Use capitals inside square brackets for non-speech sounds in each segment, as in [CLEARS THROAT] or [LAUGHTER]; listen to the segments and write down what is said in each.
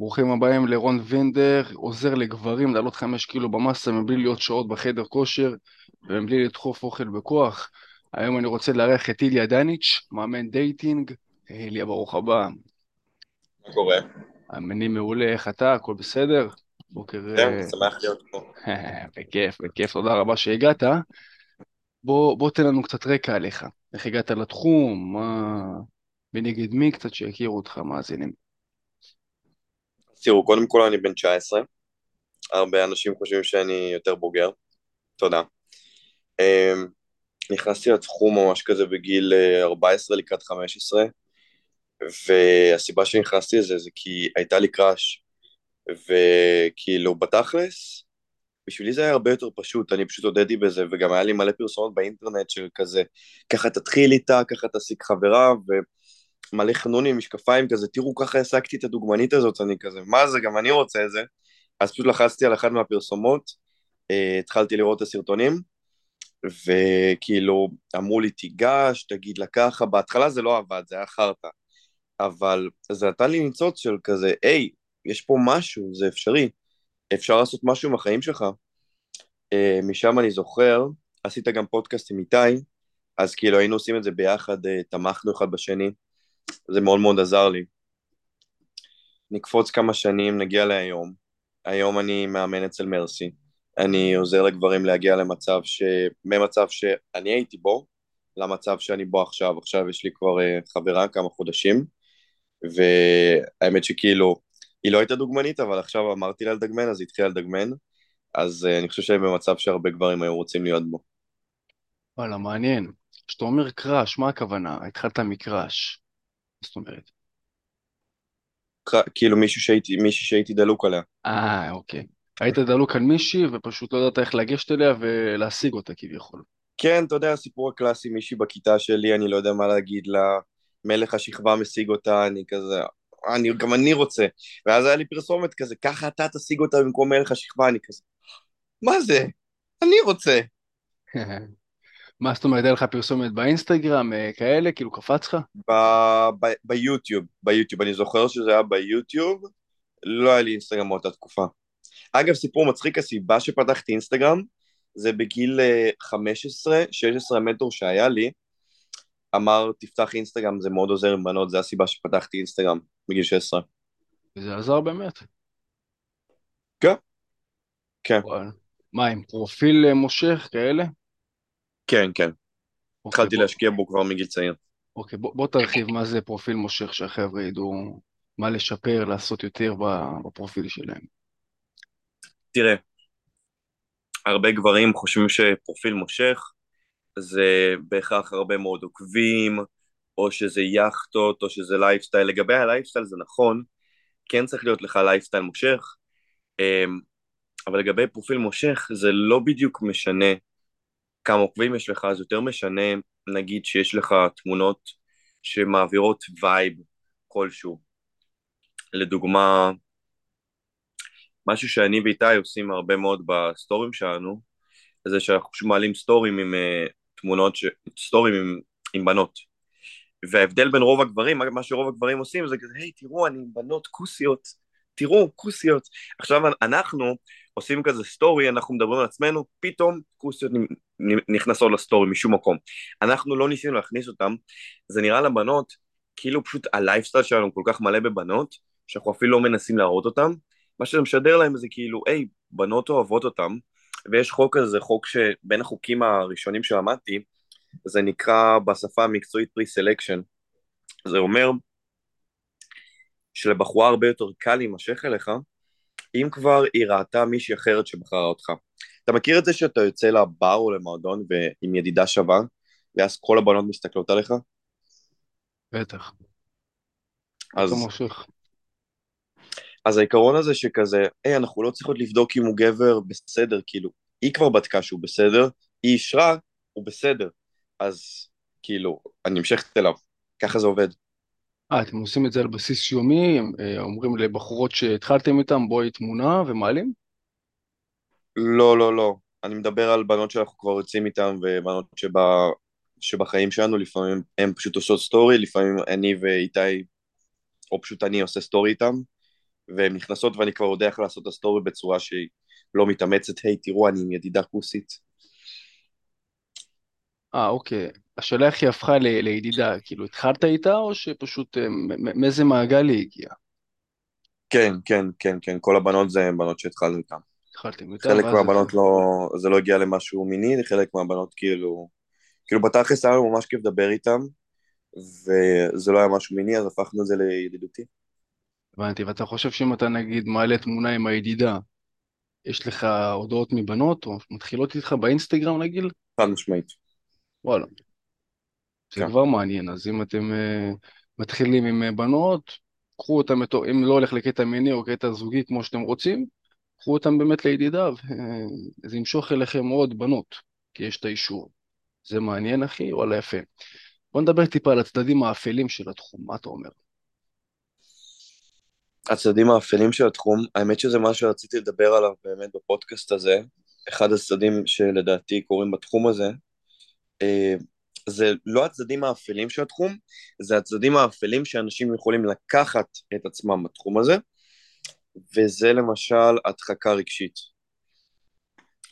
ברוכים הבאים לרון וינדר, עוזר לגברים לעלות חמש קילו במסה מבלי להיות שעות בחדר כושר ומבלי לדחוף אוכל בכוח. היום אני רוצה לארח את איליה דניץ', מאמן dating. איליה, ברוך הבא. מה קורה? אני מעולה, איך אתה? הכל בסדר? בוקר... כן, שמח להיות פה. [LAUGHS] בכיף, בכיף, תודה רבה שהגעת. בוא, בוא תן לנו קצת רקע עליך. איך הגעת לתחום? מה... ונגד מי קצת שיכירו אותך, מאזינים. תראו, קודם כל אני בן 19, הרבה אנשים חושבים שאני יותר בוגר, תודה. אמ, נכנסתי לתחום ממש כזה בגיל 14 אה, לקראת 15, והסיבה שנכנסתי לזה זה כי הייתה לי קראש, וכאילו בתכלס, בשבילי זה היה הרבה יותר פשוט, אני פשוט הודיתי בזה, וגם היה לי מלא פרסומות באינטרנט של כזה, ככה תתחיל איתה, ככה תשיג חברה, ו... מלא חנונים, משקפיים כזה, תראו ככה העסקתי את הדוגמנית הזאת, אני כזה, מה זה, גם אני רוצה את זה. אז פשוט לחצתי על אחת מהפרסומות, uh, התחלתי לראות את הסרטונים, וכאילו אמרו לי תיגש, תגיד לה ככה, בהתחלה זה לא עבד, זה היה חרטא, אבל זה נתן לי ניצוץ של כזה, היי, יש פה משהו, זה אפשרי, אפשר לעשות משהו עם החיים שלך. Uh, משם אני זוכר, עשית גם פודקאסט עם איתי, אז כאילו היינו עושים את זה ביחד, uh, תמכנו אחד בשני, זה מאוד מאוד עזר לי. נקפוץ כמה שנים, נגיע להיום. היום אני מאמן אצל מרסי. אני עוזר לגברים להגיע למצב ש... ממצב שאני הייתי בו, למצב שאני בו עכשיו. עכשיו יש לי כבר uh, חברה כמה חודשים, והאמת שכאילו, היא לא הייתה דוגמנית, אבל עכשיו אמרתי לה לדגמן, אז היא התחילה לדגמן. אז uh, אני חושב שאני במצב שהרבה גברים היו רוצים להיות בו. וואלה, מעניין. כשאתה אומר קראש, מה הכוונה? התחלת מקראש. זאת אומרת? כאילו מישהו שהייתי, מישהי שהייתי דלוק עליה. אה, אוקיי. היית דלוק על מישהי ופשוט לא ידעת איך לגשת אליה ולהשיג אותה כביכול. כן, אתה יודע, הסיפור הקלאסי, מישהי בכיתה שלי, אני לא יודע מה להגיד לה, מלך השכבה משיג אותה, אני כזה, אני, גם אני רוצה. ואז היה לי פרסומת כזה, ככה אתה תשיג אותה במקום מלך השכבה, אני כזה, מה זה? אני רוצה. [LAUGHS] מה זאת אומרת, היה לך פרסומת באינסטגרם, אה, כאלה, כאילו קפץ לך? ביוטיוב, ביוטיוב, אני זוכר שזה היה ביוטיוב, לא היה לי אינסטגרם באותה תקופה. אגב, סיפור מצחיק, הסיבה שפתחתי אינסטגרם, זה בגיל 15, אה, 16 המנטור שהיה לי, אמר, תפתח אינסטגרם, זה מאוד עוזר עם בנות, זה הסיבה שפתחתי אינסטגרם בגיל 16. זה עזר באמת. כן, כן. מה, עם פרופיל אה, מושך כאלה? כן, כן. אוקיי, התחלתי בוא... להשקיע בו כבר מגיל צעיר. אוקיי, בוא, בוא תרחיב מה זה פרופיל מושך שהחבר'ה ידעו מה לשפר, לעשות יותר בפרופיל שלהם. תראה, הרבה גברים חושבים שפרופיל מושך זה בהכרח הרבה מאוד עוקבים, או שזה יאכטות, או שזה לייפסטייל. לגבי הלייפסטייל זה נכון, כן צריך להיות לך לייפסטייל מושך, אמ, אבל לגבי פרופיל מושך זה לא בדיוק משנה כמה עוקבים יש לך, אז יותר משנה, נגיד שיש לך תמונות שמעבירות vibe כלשהו. לדוגמה, משהו שאני ואיתי עושים הרבה מאוד בסטורים שלנו, זה שאנחנו פשוט מעלים סטורים עם uh, תמונות, ש... סטורים עם, עם בנות. וההבדל בין רוב הגברים, מה שרוב הגברים עושים זה כזה, היי, תראו, אני עם בנות כוסיות, תראו, כוסיות. עכשיו אנחנו עושים כזה story, אנחנו מדברים על עצמנו, פתאום כוסיות נכנסות ל story משום מקום. אנחנו לא ניסינו להכניס אותם, זה נראה לבנות כאילו פשוט הלייפסטייל שלנו כל כך מלא בבנות, שאנחנו אפילו לא מנסים להראות אותם, מה שזה משדר להם זה כאילו, היי, בנות אוהבות אותם, ויש חוק כזה, חוק שבין החוקים הראשונים שלמדתי, זה נקרא בשפה המקצועית pre-selection. זה אומר שלבחורה הרבה יותר קל להימשך אליך, אם כבר היא ראתה מישהי אחרת שבחרה אותך. אתה מכיר את זה שאתה יוצא לבר או למועדון ועם ידידה שווה, ואז כל הבנות מסתכלות עליך? בטח. אז... אז העיקרון הזה שכזה, היי, אנחנו לא צריכות לבדוק אם הוא גבר בסדר, כאילו, היא כבר בדקה שהוא בסדר, היא אישרה, הוא בסדר. אז כאילו, אני נמשכת אליו, ככה זה עובד. אה, אתם עושים את זה על בסיס יומי, אה, אומרים לבחורות שהתחלתם איתן, בואי תמונה ומעלים? לא, לא, לא. אני מדבר על בנות שאנחנו כבר יוצאים איתן, ובנות שבה, שבחיים שלנו, לפעמים הן פשוט עושות סטורי, לפעמים אני ואיתי, או פשוט אני עושה סטורי איתם, והן נכנסות ואני כבר יודע איך לעשות את הסטורי בצורה שהיא לא מתאמצת, היי, תראו, אני עם ידידה כוסית. אה, אוקיי. השאלה איך היא הפכה ל- לידידה, כאילו התחלת איתה או שפשוט אה, מ- מאיזה מעגל היא הגיעה? כן, כן, כן, כן, כל הבנות זה בנות שהתחלנו איתן. התחלתם איתה חלק ואז... מהבנות לא, זה לא הגיע למשהו מיני, חלק מהבנות כאילו, כאילו בתכלס היה לנו ממש כיף לדבר איתם, וזה לא היה משהו מיני, אז הפכנו את זה לידידותי. הבנתי, ואתה חושב שאם אתה נגיד מעלה תמונה עם הידידה, יש לך הודעות מבנות או מתחילות איתך באינסטגרם נגיד? חד משמעית. וואלה. זה כן. כבר מעניין, אז אם אתם uh, מתחילים עם uh, בנות, קחו אותם, בתור- אם לא הולך לקטע מיני או קטע זוגי כמו שאתם רוצים, קחו אותם באמת לידידה, וזה ימשוך אליכם עוד בנות, כי יש את האישור. זה מעניין אחי, וואלה יפה. בוא נדבר טיפה על הצדדים האפלים של התחום, מה אתה אומר? הצדדים האפלים של התחום, האמת שזה מה שרציתי לדבר עליו באמת בפודקאסט הזה, אחד הצדדים שלדעתי קורים בתחום הזה, אה, זה לא הצדדים האפלים של התחום, זה הצדדים האפלים שאנשים יכולים לקחת את עצמם בתחום הזה, וזה למשל הדחקה רגשית.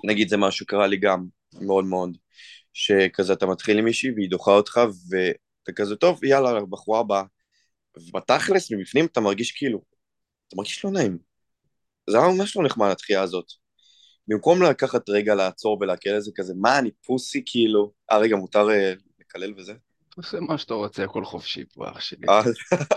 נגיד זה מה שקרה לי גם, מאוד מאוד, שכזה אתה מתחיל עם מישהי והיא דוחה אותך ואתה כזה טוב, יאללה, בחורה הבאה. ובתכלס, מבפנים אתה מרגיש כאילו, אתה מרגיש לא נעים. זה היה ממש לא נחמד התחייה הזאת. במקום לקחת רגע לעצור ולהקל את זה כזה, מה אני פוסי כאילו, אה רגע מותר אה, לקלל וזה? תעשה מה שאתה רוצה, הכל חופשי פה, אח שלי. אה,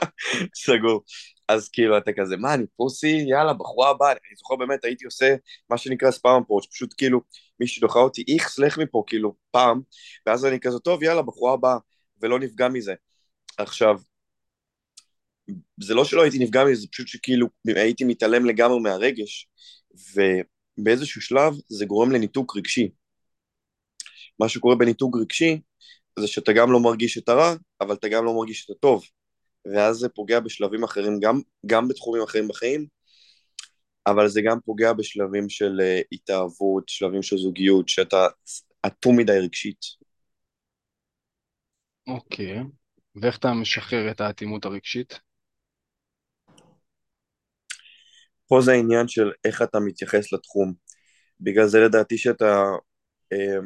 [LAUGHS] סגור. אז כאילו אתה כזה, מה אני פוסי? יאללה, בחורה הבאה, אני זוכר באמת, הייתי עושה מה שנקרא ספאם פורץ', פשוט כאילו, מישהי דוחה אותי, איכס, לך מפה, כאילו, פעם, ואז אני כזה, טוב, יאללה, בחורה הבאה, ולא נפגע מזה. עכשיו, זה לא שלא הייתי נפגע מזה, זה פשוט שכאילו הייתי מתעלם לגמרי מהרגש, ובאיזשהו שלב זה גורם לניתוק רגשי. מה שקורה בניתוק רגשי, זה שאתה גם לא מרגיש את הרע, אבל אתה גם לא מרגיש את הטוב. ואז זה פוגע בשלבים אחרים, גם, גם בתחומים אחרים בחיים, אבל זה גם פוגע בשלבים של uh, התאהבות, שלבים של זוגיות, שאתה אטום מדי רגשית. אוקיי. ואיך אתה משחרר את האטימות הרגשית? פה זה העניין של איך אתה מתייחס לתחום. בגלל זה לדעתי שאתה אה,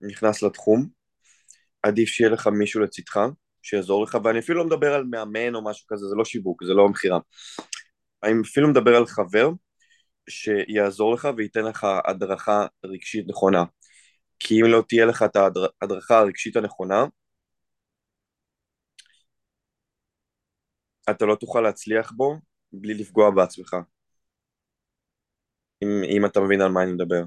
נכנס לתחום, עדיף שיהיה לך מישהו לצדך, שיעזור לך, ואני אפילו לא מדבר על מאמן או משהו כזה, זה לא שיווק, זה לא מכירה. אני אפילו מדבר על חבר שיעזור לך וייתן לך הדרכה רגשית נכונה. כי אם לא תהיה לך את ההדרכה הרגשית הנכונה, אתה לא תוכל להצליח בו בלי לפגוע בעצמך. אם, אם אתה מבין על מה אני מדבר.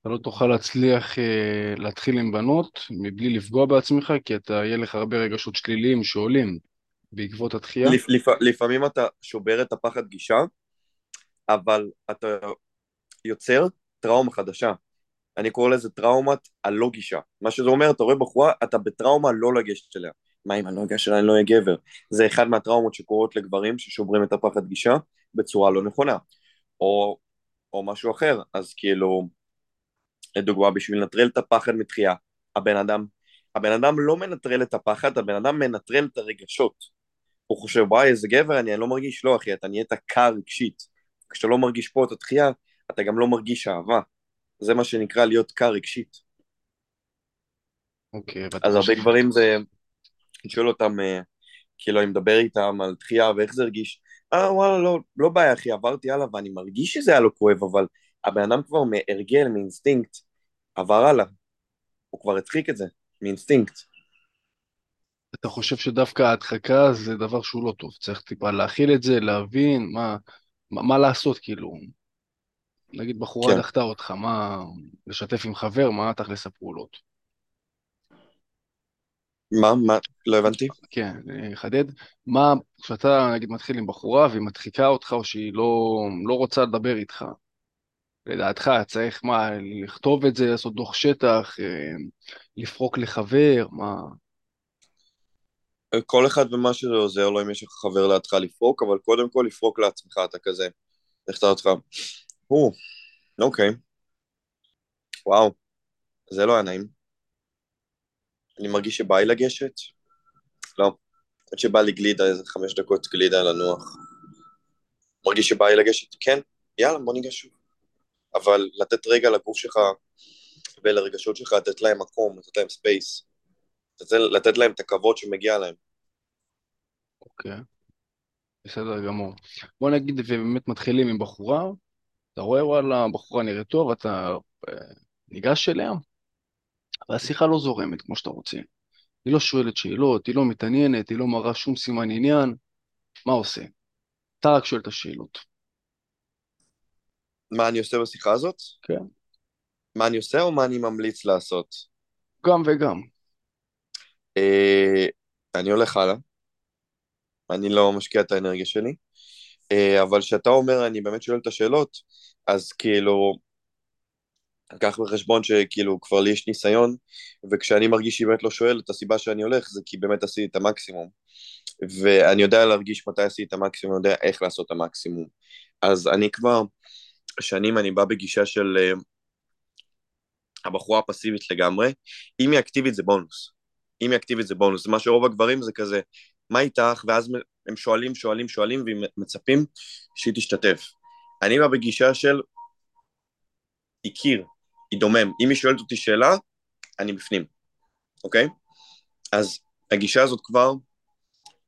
אתה לא תוכל להצליח אה, להתחיל עם בנות מבלי לפגוע בעצמך, כי אתה, יהיה לך הרבה רגשות שליליים שעולים בעקבות התחייה. לפ, לפ, לפעמים אתה שובר את הפחד גישה, אבל אתה יוצר טראומה חדשה. אני קורא לזה טראומת הלא גישה. מה שזה אומר, אתה רואה בחורה, אתה בטראומה לא לגשת אליה. מה אם אני לא אגש אליה, אני לא אהיה גבר. זה אחד מהטראומות שקורות לגברים ששוברים את הפחד גישה בצורה לא נכונה. או, או משהו אחר, אז כאילו, לדוגמה, בשביל לנטרל את הפחד מתחייה, הבן אדם, הבן אדם לא מנטרל את הפחד, הבן אדם מנטרל את הרגשות. הוא חושב, וואי, איזה גבר אני, אני לא מרגיש, לא אחי, אתה נהיית קר רגשית. כשאתה לא מרגיש פה את התחייה, אתה גם לא מרגיש אהבה. זה מה שנקרא להיות קר רגשית. אוקיי, ואתה אז הרבה גברים זה, אני שואל אותם, אה, כאילו, אני מדבר איתם על דחייה ואיך זה הרגיש. אה, וואלה, לא, לא בעיה, אחי, עברתי הלאה ואני מרגיש שזה היה לו כואב, אבל הבן אדם כבר מהרגל, מאינסטינקט, עבר הלאה. הוא כבר הדחיק את זה, מאינסטינקט. אתה חושב שדווקא ההדחקה זה דבר שהוא לא טוב, צריך טיפה להכיל את זה, להבין מה, מה, מה לעשות, כאילו. נגיד בחורה כן. דחתה אותך, מה, לשתף עם חבר, מה תכלס הפעולות? מה, מה, לא הבנתי? כן, אני אחדד. מה, כשאתה נגיד מתחיל עם בחורה והיא מדחיקה אותך או שהיא לא, לא רוצה לדבר איתך, לדעתך צריך מה, לכתוב את זה, לעשות דוח שטח, אה, לפרוק לחבר, מה... כל אחד ומה שזה עוזר לו, אם יש לך חבר לידך לפרוק, אבל קודם כל לפרוק לעצמך, אתה כזה, דחתה אותך, או, אוקיי, וואו, זה לא היה נעים. אני מרגיש שבא לי לגשת? לא. עד שבא לי גלידה, איזה חמש דקות גלידה לנוח. מרגיש שבא לי לגשת, כן, יאללה, בוא ניגש שוב. אבל לתת רגע לגוף שלך ולרגשות שלך, לתת להם מקום, לתת להם space, לתת, לתת להם את הכבוד שמגיע להם. אוקיי, בסדר גמור. בוא נגיד, ובאמת מתחילים עם בחורה, אתה רואה, וואלה, בחורה נראית טוב, אתה אה, ניגש אליה, והשיחה לא זורמת כמו שאתה רוצה. היא לא שואלת שאלות, היא לא מתעניינת, היא לא מראה שום סימן עניין, מה עושה? אתה רק שואל את השאלות. מה אני עושה בשיחה הזאת? כן. מה אני עושה או מה אני ממליץ לעשות? גם וגם. אה, אני הולך הלאה, אני לא משקיע את האנרגיה שלי, אה, אבל כשאתה אומר אני באמת שואל את השאלות, אז כאילו, קח בחשבון שכאילו כבר לי יש ניסיון, וכשאני מרגיש שהיא באמת לא שואלת, הסיבה שאני הולך זה כי באמת עשיתי את המקסימום. ואני יודע להרגיש מתי עשיתי את המקסימום, אני יודע איך לעשות את המקסימום. אז אני כבר שנים, אני בא בגישה של uh, הבחורה הפסיבית לגמרי. אם היא אקטיבית זה בונוס. אם היא אקטיבית זה בונוס. מה שרוב הגברים זה כזה, מה איתך? ואז הם שואלים, שואלים, שואלים, ומצפים שהיא תשתתף. אני בא בגישה של הקיר, היא דומם. אם היא שואלת אותי שאלה, אני בפנים, אוקיי? אז הגישה הזאת כבר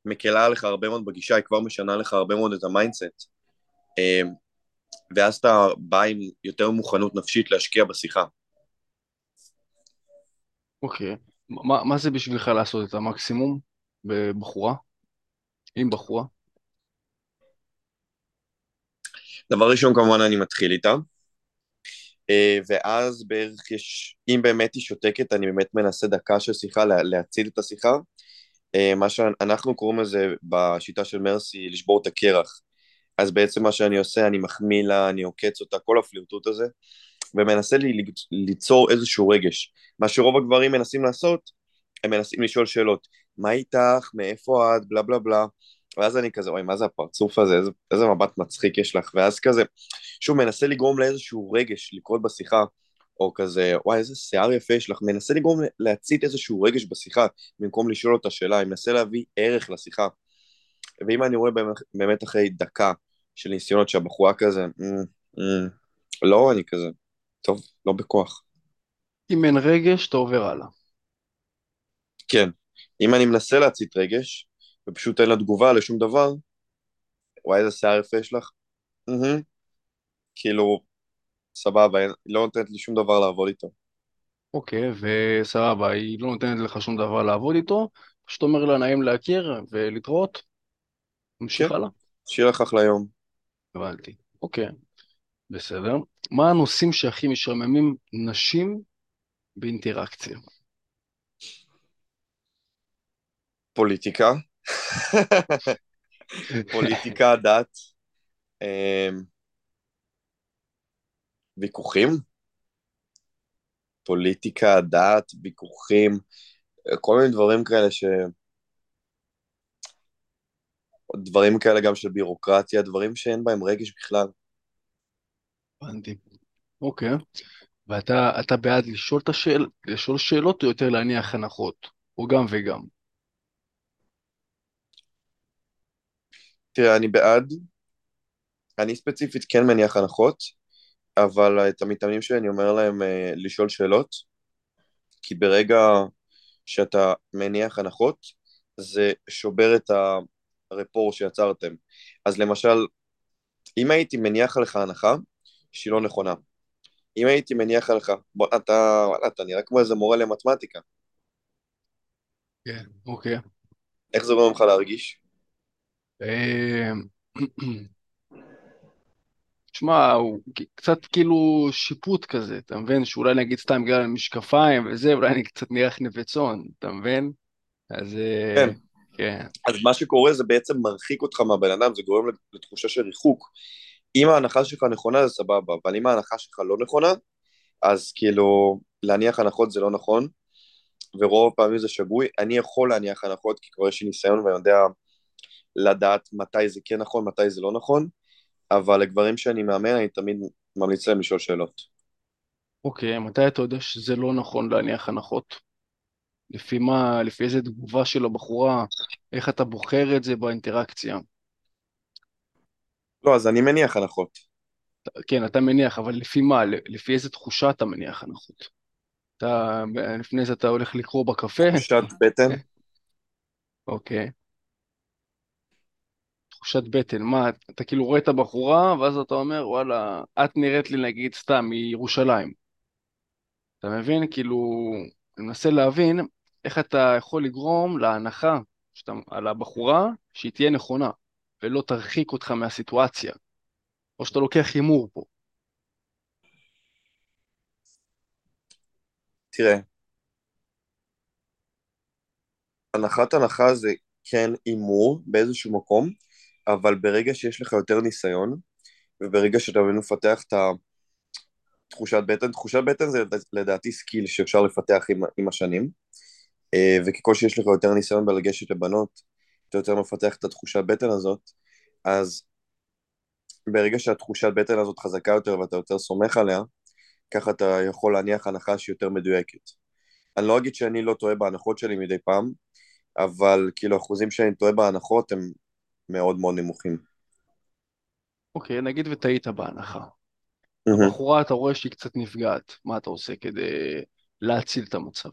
מקלה עליך הרבה מאוד בגישה, היא כבר משנה לך הרבה מאוד את ה mindset. אמ, ואז אתה בא עם יותר מוכנות נפשית להשקיע בשיחה. אוקיי. מה, מה זה בשבילך לעשות את המקסימום בבחורה? עם בחורה? דבר ראשון, כמובן, אני מתחיל איתה. אה, ואז בערך יש, אם באמת היא שותקת, אני באמת מנסה דקה של שיחה, להציל את השיחה. אה, מה שאנחנו קוראים לזה בשיטה של מרסי, לשבור את הקרח. אז בעצם מה שאני עושה, אני מחמיא לה, אני עוקץ אותה, כל הפלירטוט הזה, ומנסה לי ליצור איזשהו רגש. מה שרוב הגברים מנסים לעשות, הם מנסים לשאול שאלות. מה איתך? מאיפה את? בלה בלה בלה. ואז אני כזה, אוי, מה זה הפרצוף הזה? איזה, איזה מבט מצחיק יש לך? ואז כזה, שוב, מנסה לגרום לאיזשהו רגש לקרות בשיחה, או כזה, וואי, איזה שיער יפה יש לך, מנסה לגרום להצית איזשהו רגש בשיחה, במקום לשאול אותה שאלה, אני מנסה להביא ערך לשיחה. ואם אני רואה באמת אחרי דקה של ניסיונות שהבחורה כזה, mm, mm, לא, אני כזה, טוב, לא בכוח. אם אין רגש, אתה עובר הלאה. כן. אם אני מנסה להצית רגש, ופשוט אין לה תגובה לשום דבר, וואי, איזה שיער יפה יש לך. Mm-hmm. כאילו, סבבה, היא לא נותנת לי שום דבר לעבוד איתו. אוקיי, וסבבה, היא לא נותנת לך שום דבר לעבוד איתו, פשוט אומר לה נעים להכיר ולהתראות. נמשיך כן. הלאה. שיהיה לך אחלה יום. הבנתי. אוקיי, בסדר. מה הנושאים שהכי משעממים נשים באינטראקציה? פוליטיקה. [LAUGHS] פוליטיקה, דת. אמ, ויכוחים. פוליטיקה, דת, ויכוחים, כל מיני דברים כאלה ש... דברים כאלה גם של בירוקרטיה, דברים שאין בהם רגש בכלל. הבנתי. אוקיי. ואתה בעד לשאול, השאל, לשאול שאלות או יותר להניח הנחות? או גם וגם? תראה, אני בעד. אני ספציפית כן מניח הנחות, אבל את המתאמנים שלי אני אומר להם uh, לשאול שאלות, כי ברגע שאתה מניח הנחות, זה שובר את הרפור שיצרתם. אז למשל, אם הייתי מניח לך הנחה שהיא לא נכונה, אם הייתי מניח לך, בוא, אתה, אתה נראה כמו איזה מורה למתמטיקה. כן, אוקיי. איך זה גורם לך להרגיש? אה, [CLEARS THROAT] תשמע, הוא קצת כאילו שיפוט כזה, אתה מבין? שאולי נגיד סתם בגלל המשקפיים וזה, אולי אני קצת נראה חנווה צאן, אתה מבין? אז אה, כן. כן. אז מה שקורה זה בעצם מרחיק אותך מהבן אדם, זה גורם לתחושה של ריחוק. אם ההנחה שלך נכונה זה סבבה, אבל אם ההנחה שלך לא נכונה, אז כאילו להניח הנחות זה לא נכון, ורוב הפעמים זה שגוי. אני יכול להניח הנחות כי כבר יש לי ניסיון ואני יודע לדעת מתי זה כן נכון, מתי זה לא נכון, אבל לגברים שאני מאמן אני תמיד ממליץ להם לשאול שאלות. אוקיי, מתי אתה יודע שזה לא נכון להניח הנחות? לפי מה, לפי איזה תגובה של הבחורה, איך אתה בוחר את זה באינטראקציה? לא, אז אני מניח הנחות. כן, אתה מניח, אבל לפי מה? לפי איזה תחושה אתה מניח הנחות? אתה, לפני זה אתה הולך לקרוא בקפה? תחושת בטן. אוקיי. תחושת בטן, מה, אתה כאילו רואה את הבחורה, ואז אתה אומר, וואלה, את נראית לי נגיד סתם מירושלים. אתה מבין? כאילו, אני מנסה להבין איך אתה יכול לגרום להנחה שאתה, על הבחורה שהיא תהיה נכונה, ולא תרחיק אותך מהסיטואציה. או שאתה לוקח הימור פה. תראה, הנחת הנחה זה כן הימור באיזשהו מקום, אבל ברגע שיש לך יותר ניסיון, וברגע שאתה מפתח את התחושת בטן, תחושת בטן זה לדעתי skill שאפשר לפתח עם, עם השנים, אה, וככל שיש לך יותר ניסיון בלגשת לבנות, אתה יותר מפתח את התחושת בטן הזאת, אז ברגע שהתחושת בטן הזאת חזקה יותר ואתה יותר סומך עליה, ככה אתה יכול להניח הנחה שהיא יותר מדויקת. אני לא אגיד שאני לא טועה בהנחות שלי מדי פעם, אבל כאילו אחוזים שאני טועה בהנחות הם מאוד מאוד נמוכים. אוקיי, okay, נגיד וטעית בהנחה. Mm-hmm. הבחורה, אתה רואה שהיא קצת נפגעת, מה אתה עושה כדי להציל את המצב?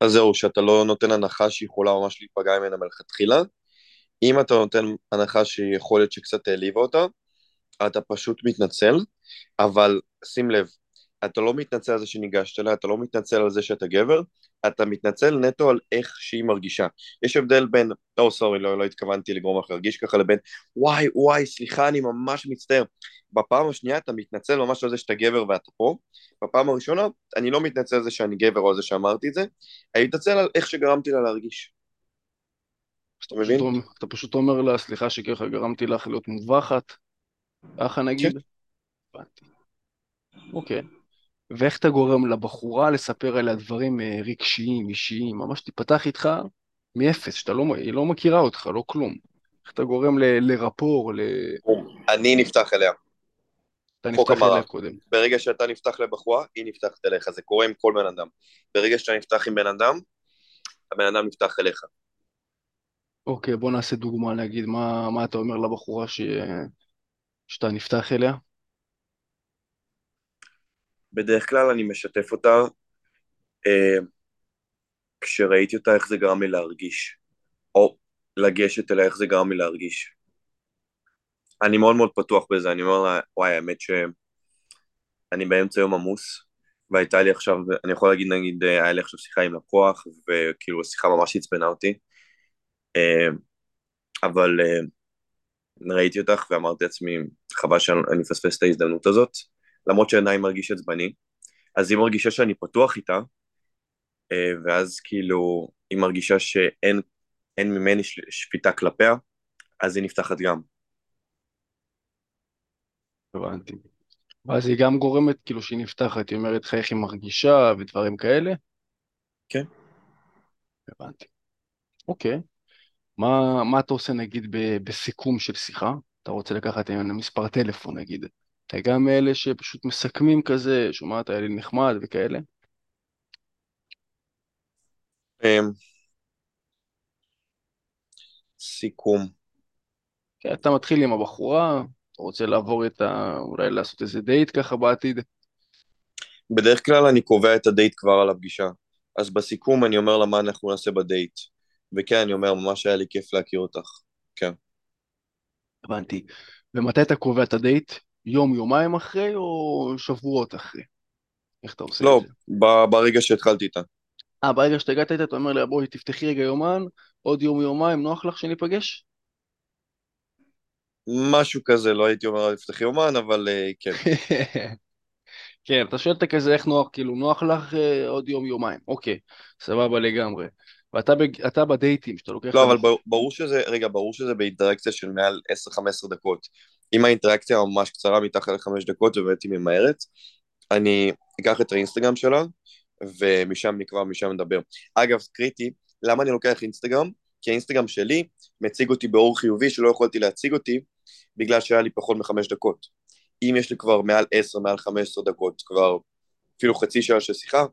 אז זהו, שאתה לא נותן הנחה שיכולה ממש להיפגע ממנה מלכתחילה. אם אתה נותן הנחה שיכול להיות שקצת העליבה אותה, אתה פשוט מתנצל, אבל שים לב, אתה לא מתנצל על זה שניגשת אליה, אתה לא מתנצל על זה שאתה גבר, אתה מתנצל נטו על איך שהיא מרגישה. יש הבדל בין, לא, סורי, לא, לא התכוונתי לגרום לך להרגיש ככה, לבין, וואי, וואי, סליחה, אני ממש מצטער. בפעם השנייה אתה מתנצל ממש על זה שאתה גבר ואתה פה, בפעם הראשונה אני לא מתנצל על זה שאני גבר או על זה שאמרתי את זה, אני מתנצל על איך שגרמתי לה להרגיש. אתה מבין? אתה פשוט אומר לה, סליחה שככה גרמתי לך להיות מובכת, ככה נגיד? כן. הבנתי. אוקיי. ואיך אתה גורם לבחורה לספר עליה דברים אה, רגשיים, אישיים, ממש תיפתח איתך מאפס, שאתה לא, היא לא מכירה אותך, לא כלום. איך אתה גורם ל, לרפור, ל... אני נפתח אליה. אתה נפתח אליה קודם. ברגע שאתה נפתח לבחורה, היא נפתחת אליך, זה קורה עם כל בן אדם. ברגע שאתה נפתח עם בן אדם, הבן אדם נפתח אליך. אוקיי, בוא נעשה דוגמה, נגיד, מה, מה אתה אומר לבחורה ש... שאתה נפתח אליה? בדרך כלל אני משתף אותה אה, כשראיתי אותה איך זה גרם לי להרגיש, או לגשת אליה איך זה גרם לי להרגיש. אני מאוד מאוד פתוח בזה, אני אומר לה, וואי, האמת שאני באמצע יום עמוס, והייתה לי עכשיו, אני יכול להגיד, נגיד, היה לי עכשיו שיחה עם לקוח, וכאילו השיחה ממש עצבנה אותי, אה, אבל אה, ראיתי אותך ואמרתי לעצמי, חבל שאני מפספס את ההזדמנות הזאת, למרות שעיניי מרגיש עצבני, אז היא מרגישה שאני פתוח איתה, אה, ואז כאילו היא מרגישה שאין ממני שפיטה כלפיה, אז היא נפתחת גם. הבנתי. ואז היא גם גורמת, כאילו שהיא נפתחת, היא אומרת לך איך היא מרגישה ודברים כאלה? כן. הבנתי. אוקיי. מה, מה אתה עושה נגיד ב, בסיכום של שיחה? אתה רוצה לקחת מספר טלפון נגיד. אתה גם מאלה שפשוט מסכמים כזה, שומעת, היה לי נחמד וכאלה? אמ, סיכום. כן, אתה מתחיל עם הבחורה, אתה רוצה לעבור את ה... אולי לעשות איזה דייט ככה בעתיד? בדרך כלל אני קובע את הדייט כבר על הפגישה. אז בסיכום אני אומר לה מה אנחנו נעשה בדייט. וכן, אני אומר, ממש היה לי כיף להכיר אותך. כן. הבנתי. ומתי אתה קובע את הדייט? יום, יומיים אחרי או שבועות אחרי? איך אתה עושה לא, את זה? לא, ברגע שהתחלתי איתה. אה, ברגע שאתה הגעת איתה, אתה אומר לה, בואי תפתחי רגע יומן, עוד יום, יומיים, נוח לך שניפגש? משהו כזה, לא הייתי אומר תפתחי יומן, אבל uh, כן. [LAUGHS] כן, אתה שואל את כזה איך נוח, כאילו, נוח לך uh, עוד יום, יומיים. אוקיי, סבבה לגמרי. ואתה בדייטים, שאתה לוקח... לא, אבל ברור שזה, רגע, ברור שזה באינטראקציה של מעל 10-15 דקות. אם האינטראקציה ממש קצרה מתחת לחמש דקות ובאמת היא ממהרת, אני אקח את האינסטגרם שלה, ומשם נקבע, משם נדבר. אגב, קריטי, למה אני לוקח אינסטגרם? כי האינסטגרם שלי מציג אותי באור חיובי שלא יכולתי להציג אותי בגלל שהיה לי פחות מחמש דקות. אם יש לי כבר מעל עשר, מעל חמש עשרה דקות, כבר אפילו חצי שעה של שיחה,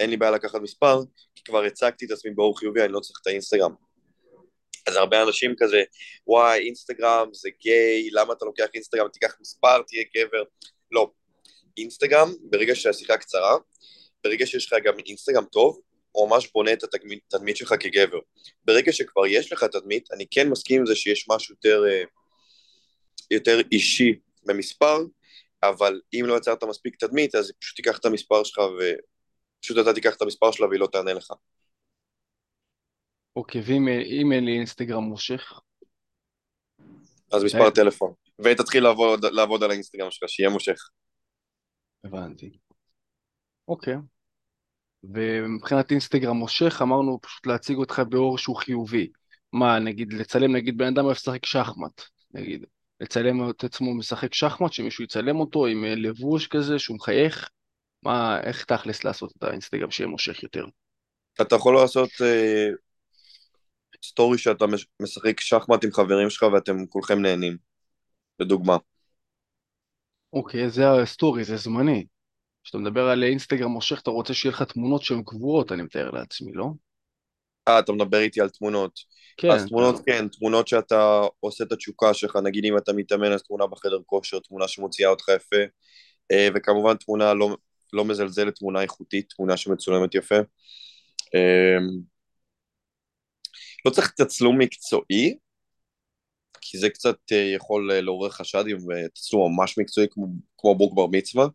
אין לי בעיה לקחת מספר, כי כבר הצגתי את עצמי באור חיובי, אני לא צריך את האינסטגרם. אז הרבה אנשים כזה, וואי, אינסטגרם זה גיי, למה אתה לוקח אינסטגרם, תיקח מספר, תהיה גבר. לא. אינסטגרם, ברגע שהשיחה קצרה, ברגע שיש לך גם אינסטגרם טוב, הוא ממש בונה את התדמית שלך כגבר. ברגע שכבר יש לך תדמית, אני כן מסכים עם זה שיש משהו יותר, אה, יותר אישי במספר, אבל אם לא יצרת מספיק תדמית, אז פשוט תיקח את המספר שלך ופשוט אתה תיקח את המספר שלה והיא לא תענה לך. אוקיי, ואם אין לי אינסטגרם מושך? אז מספר טלפון. ותתחיל לעבוד, לעבוד על האינסטגרם שלך, שיהיה מושך. הבנתי. אוקיי. ומבחינת אינסטגרם מושך, אמרנו פשוט להציג אותך באור שהוא חיובי. מה, נגיד, לצלם נגיד בן אדם אוהב לשחק שחמט, נגיד. לצלם את עצמו משחק שחמט, שמישהו יצלם אותו עם לבוש כזה, שהוא מחייך. מה, איך תכלס לעשות את האינסטגרם שיהיה מושך יותר? אתה יכול לעשות אה, סטורי שאתה משחק שחמט עם חברים שלך ואתם כולכם נהנים, לדוגמה. אוקיי, זה הסטורי, זה זמני. כשאתה מדבר על אינסטגרם מושך, אתה רוצה שיהיה לך תמונות שהן קבועות, אני מתאר לעצמי, לא? אה, אתה מדבר איתי על תמונות. כן. אז תמונות, כן, תמונות שאתה עושה את התשוקה שלך, נגיד אם אתה מתאמן, אז תמונה בחדר כושר, תמונה שמוציאה אותך יפה, אה, וכמובן תמונה לא, לא מזלזלת, תמונה איכותית, תמונה שמצולמת יפה. אה, לא צריך תצלום מקצועי, כי זה קצת אה, יכול לעורר חשד אם תצלום ממש מקצועי כמו, כמו בוק בר מצווה,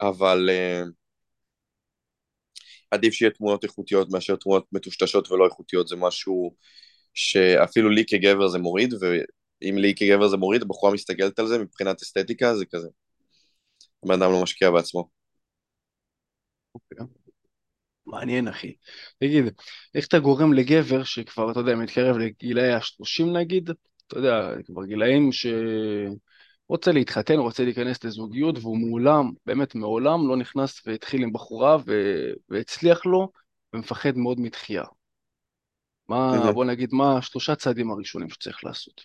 אבל uh, עדיף שיהיה תמונות איכותיות מאשר תמונות מטושטשות ולא איכותיות, זה משהו שאפילו לי כגבר זה מוריד, ואם לי כגבר זה מוריד, הבחורה מסתכלת על זה מבחינת אסתטיקה, זה כזה. הבן אדם לא משקיע בעצמו. אוקיי. מעניין אחי. תגיד, איך אתה גורם לגבר שכבר, אתה יודע, מתקרב לגילאי ה-30 נגיד, אתה יודע, כבר גילאים ש... רוצה להתחתן, רוצה להיכנס לזוגיות, והוא מעולם, באמת מעולם לא נכנס והתחיל עם בחורה ו... והצליח לו, ומפחד מאוד מתחייה. מה, בוא נגיד, מה השלושה צעדים הראשונים שצריך לעשות?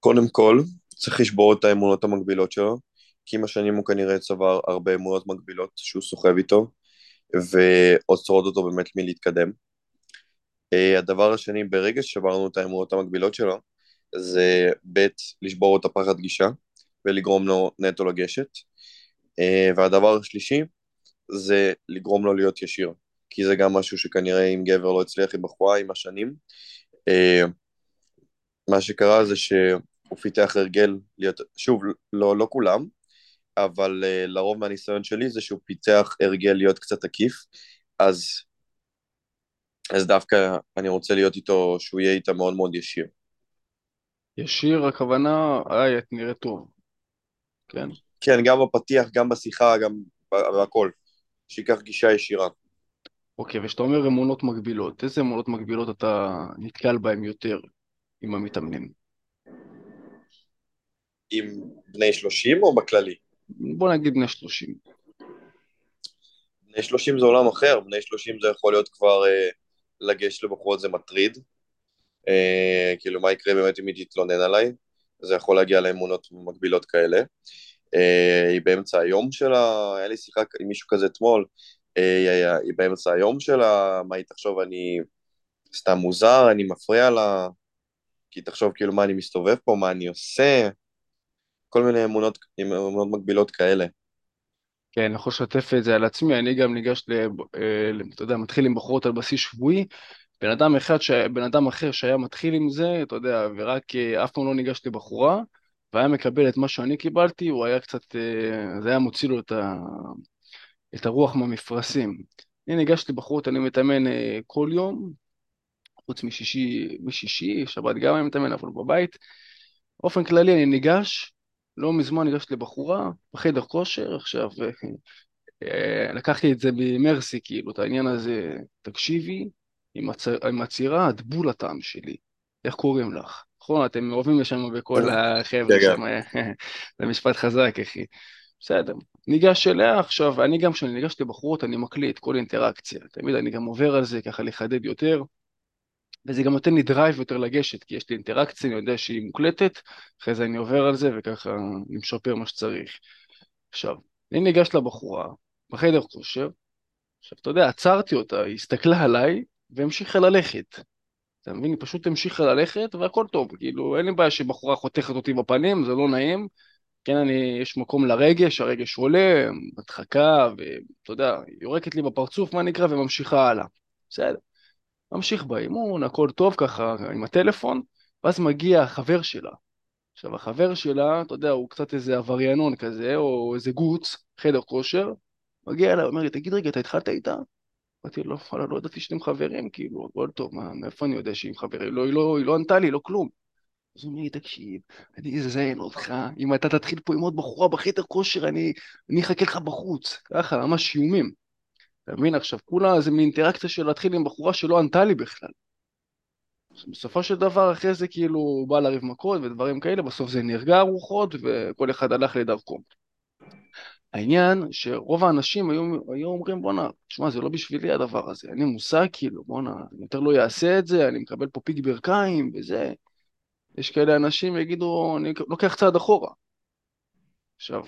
קודם כל, צריך לשבור את האמונות המקבילות שלו, כי עם השנים הוא כנראה צבר הרבה אמונות מקבילות שהוא סוחב איתו, ועוצרות אותו באמת מלהתקדם. אה, הדבר השני, ברגע ששברנו את האמונות המקבילות שלו, זה ב', לשבור את הפחד גישה ולגרום לו נטו לגשת. אה, והדבר השלישי זה לגרום לו להיות ישיר, כי זה גם משהו שכנראה אם גבר לא הצליח עם בחורה עם השנים. אה, מה שקרה זה שהוא פיתח הרגל להיות, שוב, לא, לא כולם, אבל uh, לרוב מהניסיון שלי זה שהוא פיתח הרגל להיות קצת עקיף, אז, אז דווקא אני רוצה להיות איתו, שהוא יהיה איתה מאוד מאוד ישיר. ישיר, הכוונה, היי, את נראית טוב. כן? כן, גם בפתיח, גם בשיחה, גם בהכל. שייקח גישה ישירה. אוקיי, וכשאתה אומר אמונות מגבילות, איזה אמונות מגבילות אתה נתקל בהן יותר עם המתאמנים? עם בני שלושים או בכללי? בוא נגיד בני שלושים. בני שלושים זה עולם אחר, בני שלושים זה יכול להיות כבר אה, לגשת לבחורות זה מטריד, אה, כאילו מה יקרה באמת אם היא תתלונן עליי, זה יכול להגיע לאמונות מקבילות כאלה. אה, היא באמצע היום שלה, היה לי שיחה עם מישהו כזה אתמול, אה, היא באמצע היום שלה, מה היא תחשוב, אני סתם מוזר, אני מפריע לה, כי תחשוב כאילו מה אני מסתובב פה, מה אני עושה, כל מיני אמונות, אמונות מקבילות כאלה. כן, אני יכול לשתף את זה על עצמי, אני גם ניגש, ל, אתה יודע, מתחיל עם בחורות על בסיס שבועי, בן אדם אחד, ש... בן אדם אחר שהיה מתחיל עם זה, אתה יודע, ורק אה, אף פעם לא ניגש לבחורה, והיה מקבל את מה שאני קיבלתי, הוא היה קצת, אה, זה היה מוציא לו את, ה... את הרוח מהמפרשים. אני ניגש לבחורות, אני מתאמן אה, כל יום, חוץ משישי, משישי, שבת גם אני מתאמן, אבל בבית. באופן כללי אני ניגש, לא מזמן ניגשתי לבחורה בחדר כושר, עכשיו לקחתי את זה במרסי, כאילו, את העניין הזה, תקשיבי, עם, הצ... עם הצירה, את בול הטעם שלי. איך קוראים לך? נכון, אתם אוהבים לשם בכל החבר'ה שם, [LAUGHS] זה משפט חזק, אחי. בסדר. ניגש אליה עכשיו, אני גם כשאני ניגש לבחורות, אני מקליט כל אינטראקציה. תמיד אני גם עובר על זה, ככה לחדד יותר. וזה גם נותן לי drive יותר לגשת, כי יש לי אינטראקציה, אני יודע שהיא מוקלטת, אחרי זה אני עובר על זה, וככה אני משפר מה שצריך. עכשיו, אני ניגש לבחורה, בחדר כושר, עכשיו, אתה יודע, עצרתי אותה, היא הסתכלה עליי, והמשיכה ללכת. אתה מבין? היא פשוט המשיכה ללכת והכל טוב, כאילו אין לי בעיה שבחורה חותכת אותי בפנים, זה לא נעים. כן, אני, יש מקום לרגש, הרגש עולה, הדחקה, ואתה יודע, יורקת לי בפרצוף, מה נקרא, וממשיכה הלאה. בסדר. ממשיך באימון, הכל טוב ככה עם הטלפון, ואז מגיע החבר שלה. עכשיו, החבר שלה, אתה יודע, הוא קצת איזה עבריינון כזה, או איזה גוץ, חדר כושר, מגיע אליי, אומר לי, תגיד רגע, אתה התחלת איתה? אמרתי לו, וואלה, לא ידעתי שאתם חברים, כאילו, הכל טוב, מה, מאיפה אני יודע שהיא חברים? לא, היא לא, היא לא ענתה לי, לא כלום. אז הוא אומר לי, תקשיב, אני אזיין אותך, אם אתה תתחיל פה עם עוד בחורה בחדר כושר, אני, אני אחכה לך בחוץ. ככה, ממש איומים. אתה מבין? עכשיו, כולה זה מאינטראקציה של להתחיל עם בחורה שלא ענתה לי בכלל. בסופו של דבר, אחרי זה כאילו הוא בא לריב מכות ודברים כאלה, בסוף זה נרגע הרוחות וכל אחד הלך לדרכו. העניין שרוב האנשים היו, היו אומרים בואנה, תשמע זה לא בשבילי הדבר הזה, אין לי מושג כאילו, בואנה, אני יותר לא אעשה את זה, אני מקבל פה פיק ברכיים וזה. יש כאלה אנשים יגידו, אני לוקח צעד אחורה. עכשיו,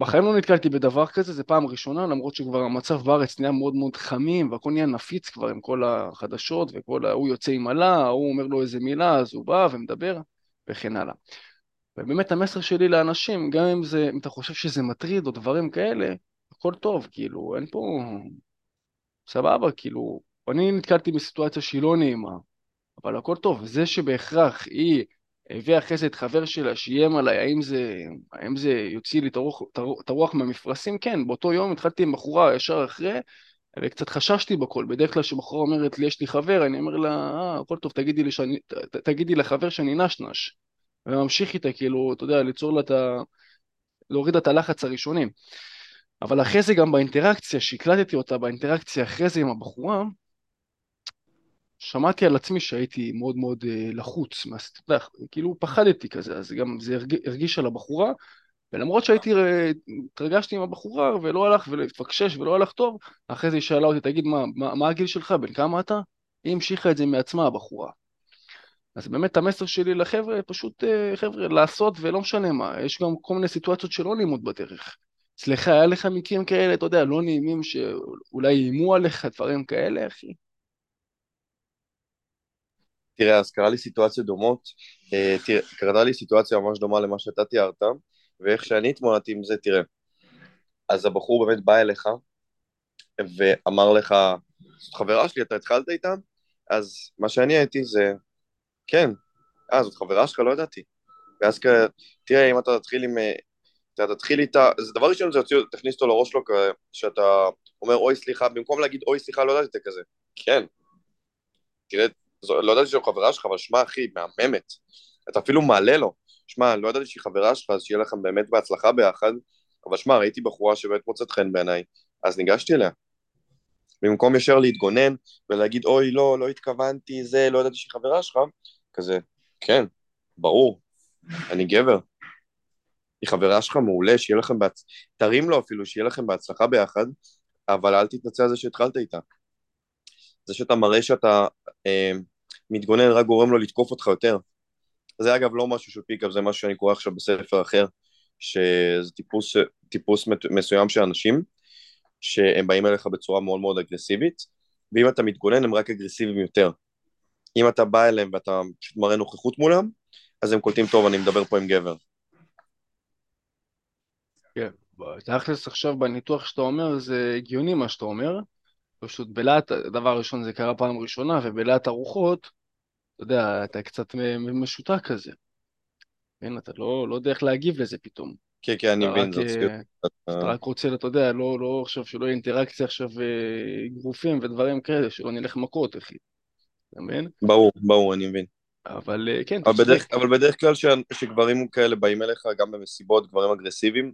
בחיים לא נתקלתי בדבר כזה, זה פעם ראשונה, למרות שכבר המצב בארץ נהיה מאוד מאוד חמים, והכל נהיה נפיץ כבר עם כל החדשות, וכל ההוא יוצא עם עלה, ההוא אומר לו איזה מילה, אז הוא בא ומדבר, וכן הלאה. ובאמת המסר שלי לאנשים, גם אם זה, אם אתה חושב שזה מטריד או דברים כאלה, הכל טוב, כאילו, אין פה... סבבה, כאילו, אני נתקלתי בסיטואציה שהיא לא נעימה, אבל הכל טוב. זה שבהכרח היא הביאה אחרי זה את חבר שלה שאיים עליי, האם זה, האם זה יוציא לי את הרוח, מהמפרשים? כן, באותו יום התחלתי עם בחורה ישר אחרי, וקצת חששתי בכל. בדרך כלל כשבחורה אומרת לי, יש לי חבר, אני אומר לה, אה, הכל טוב, תגידי, לי שאני, ת, תגידי לחבר שאני נשנש. וממשיך איתה, כאילו, אתה יודע, ליצור לה את ה... להוריד את הלחץ הראשוני. אבל אחרי זה גם באינטראקציה, שהקלטתי אותה באינטראקציה אחרי זה עם הבחורה, שמעתי על עצמי שהייתי מאוד מאוד אה, לחוץ, כאילו פחדתי כזה, אז גם זה הרג, הרגיש על הבחורה, ולמרות שהייתי, אה, התרגשתי עם הבחורה ולא הלך ולהתפקשש ולא הלך טוב, אחרי זה היא שאלה אותי, תגיד, מה, מה, מה הגיל שלך, בן כמה אתה? היא המשיכה את זה מעצמה, הבחורה. אז באמת המסר שלי לחבר'ה, פשוט אה, חבר'ה, לעשות ולא משנה מה, יש גם כל מיני סיטואציות שלא נעימות בדרך. סליחה, היה לך מקרים כאלה, אתה יודע, לא נעימים שאולי איימו עליך, דברים כאלה, אחי? תראה, אז קרה לי סיטואציות דומות, אה, תראה, קרתה לי סיטואציה ממש דומה למה שאתה תיארת, ואיך שאני התמודדתי עם זה, תראה, אז הבחור באמת בא אליך, ואמר לך, זאת חברה שלי, אתה התחלת איתה? אז מה שאני הייתי זה, כן, אה, זאת חברה שלך? לא ידעתי. ואז כזה, תראה, אם אתה תתחיל עם... אה, אתה תתחיל איתה, אז דבר ראשון זה יוציא, תכניס אותו לראש שלו, שאתה אומר אוי סליחה, במקום להגיד אוי סליחה, לא ידעתי את זה כזה. כן. תראה, לא ידעתי שהיא חברה שלך, אבל שמע אחי, מהממת. אתה אפילו מעלה לו. שמע, לא ידעתי שהיא חברה שלך, אז שיהיה לכם באמת בהצלחה ביחד, אבל שמע, ראיתי בחורה שבאמת מוצאת חן בעיניי, אז ניגשתי אליה. במקום ישר להתגונן ולהגיד, אוי, לא, לא התכוונתי, זה, לא ידעתי שהיא חברה שלך, כזה, כן, ברור, אני גבר. היא חברה שלך מעולה, שיהיה לכם בהצ... תרים לו אפילו, שיהיה לכם בהצלחה ביחד, אבל אל תתנצל על זה שהתחלת איתה. זה שאתה מראה שאתה אה, מתגונן רק גורם לו לתקוף אותך יותר. זה אגב לא משהו של פיקאפ, זה משהו שאני קורא עכשיו בספר אחר, שזה טיפוס, טיפוס מסוים של אנשים, שהם באים אליך בצורה מאוד מאוד אגרסיבית, ואם אתה מתגונן הם רק אגרסיביים יותר. אם אתה בא אליהם ואתה פשוט מראה נוכחות מולם, אז הם קולטים טוב, אני מדבר פה עם גבר. כן, תכלס עכשיו בניתוח שאתה אומר, זה הגיוני מה שאתה אומר. פשוט בלהט, דבר ראשון זה קרה פעם ראשונה, ובלהט הרוחות, אתה יודע, אתה קצת משותק כזה. כן, אתה לא, לא יודע איך להגיב לזה פתאום. כן, כן, אני מבין, זאת סביבות. אתה רק רוצה, אתה יודע, לא, לא עכשיו, שלא יהיה אינטראקציה עכשיו, אה, אגרופים ודברים כאלה, שלא נלך מכות, אחי. אתה מבין? ברור, ברור, אני מבין. אבל אה, כן, אבל בדרך, אבל בדרך כלל ש, שגברים כאלה באים אליך גם במסיבות, גברים אגרסיביים,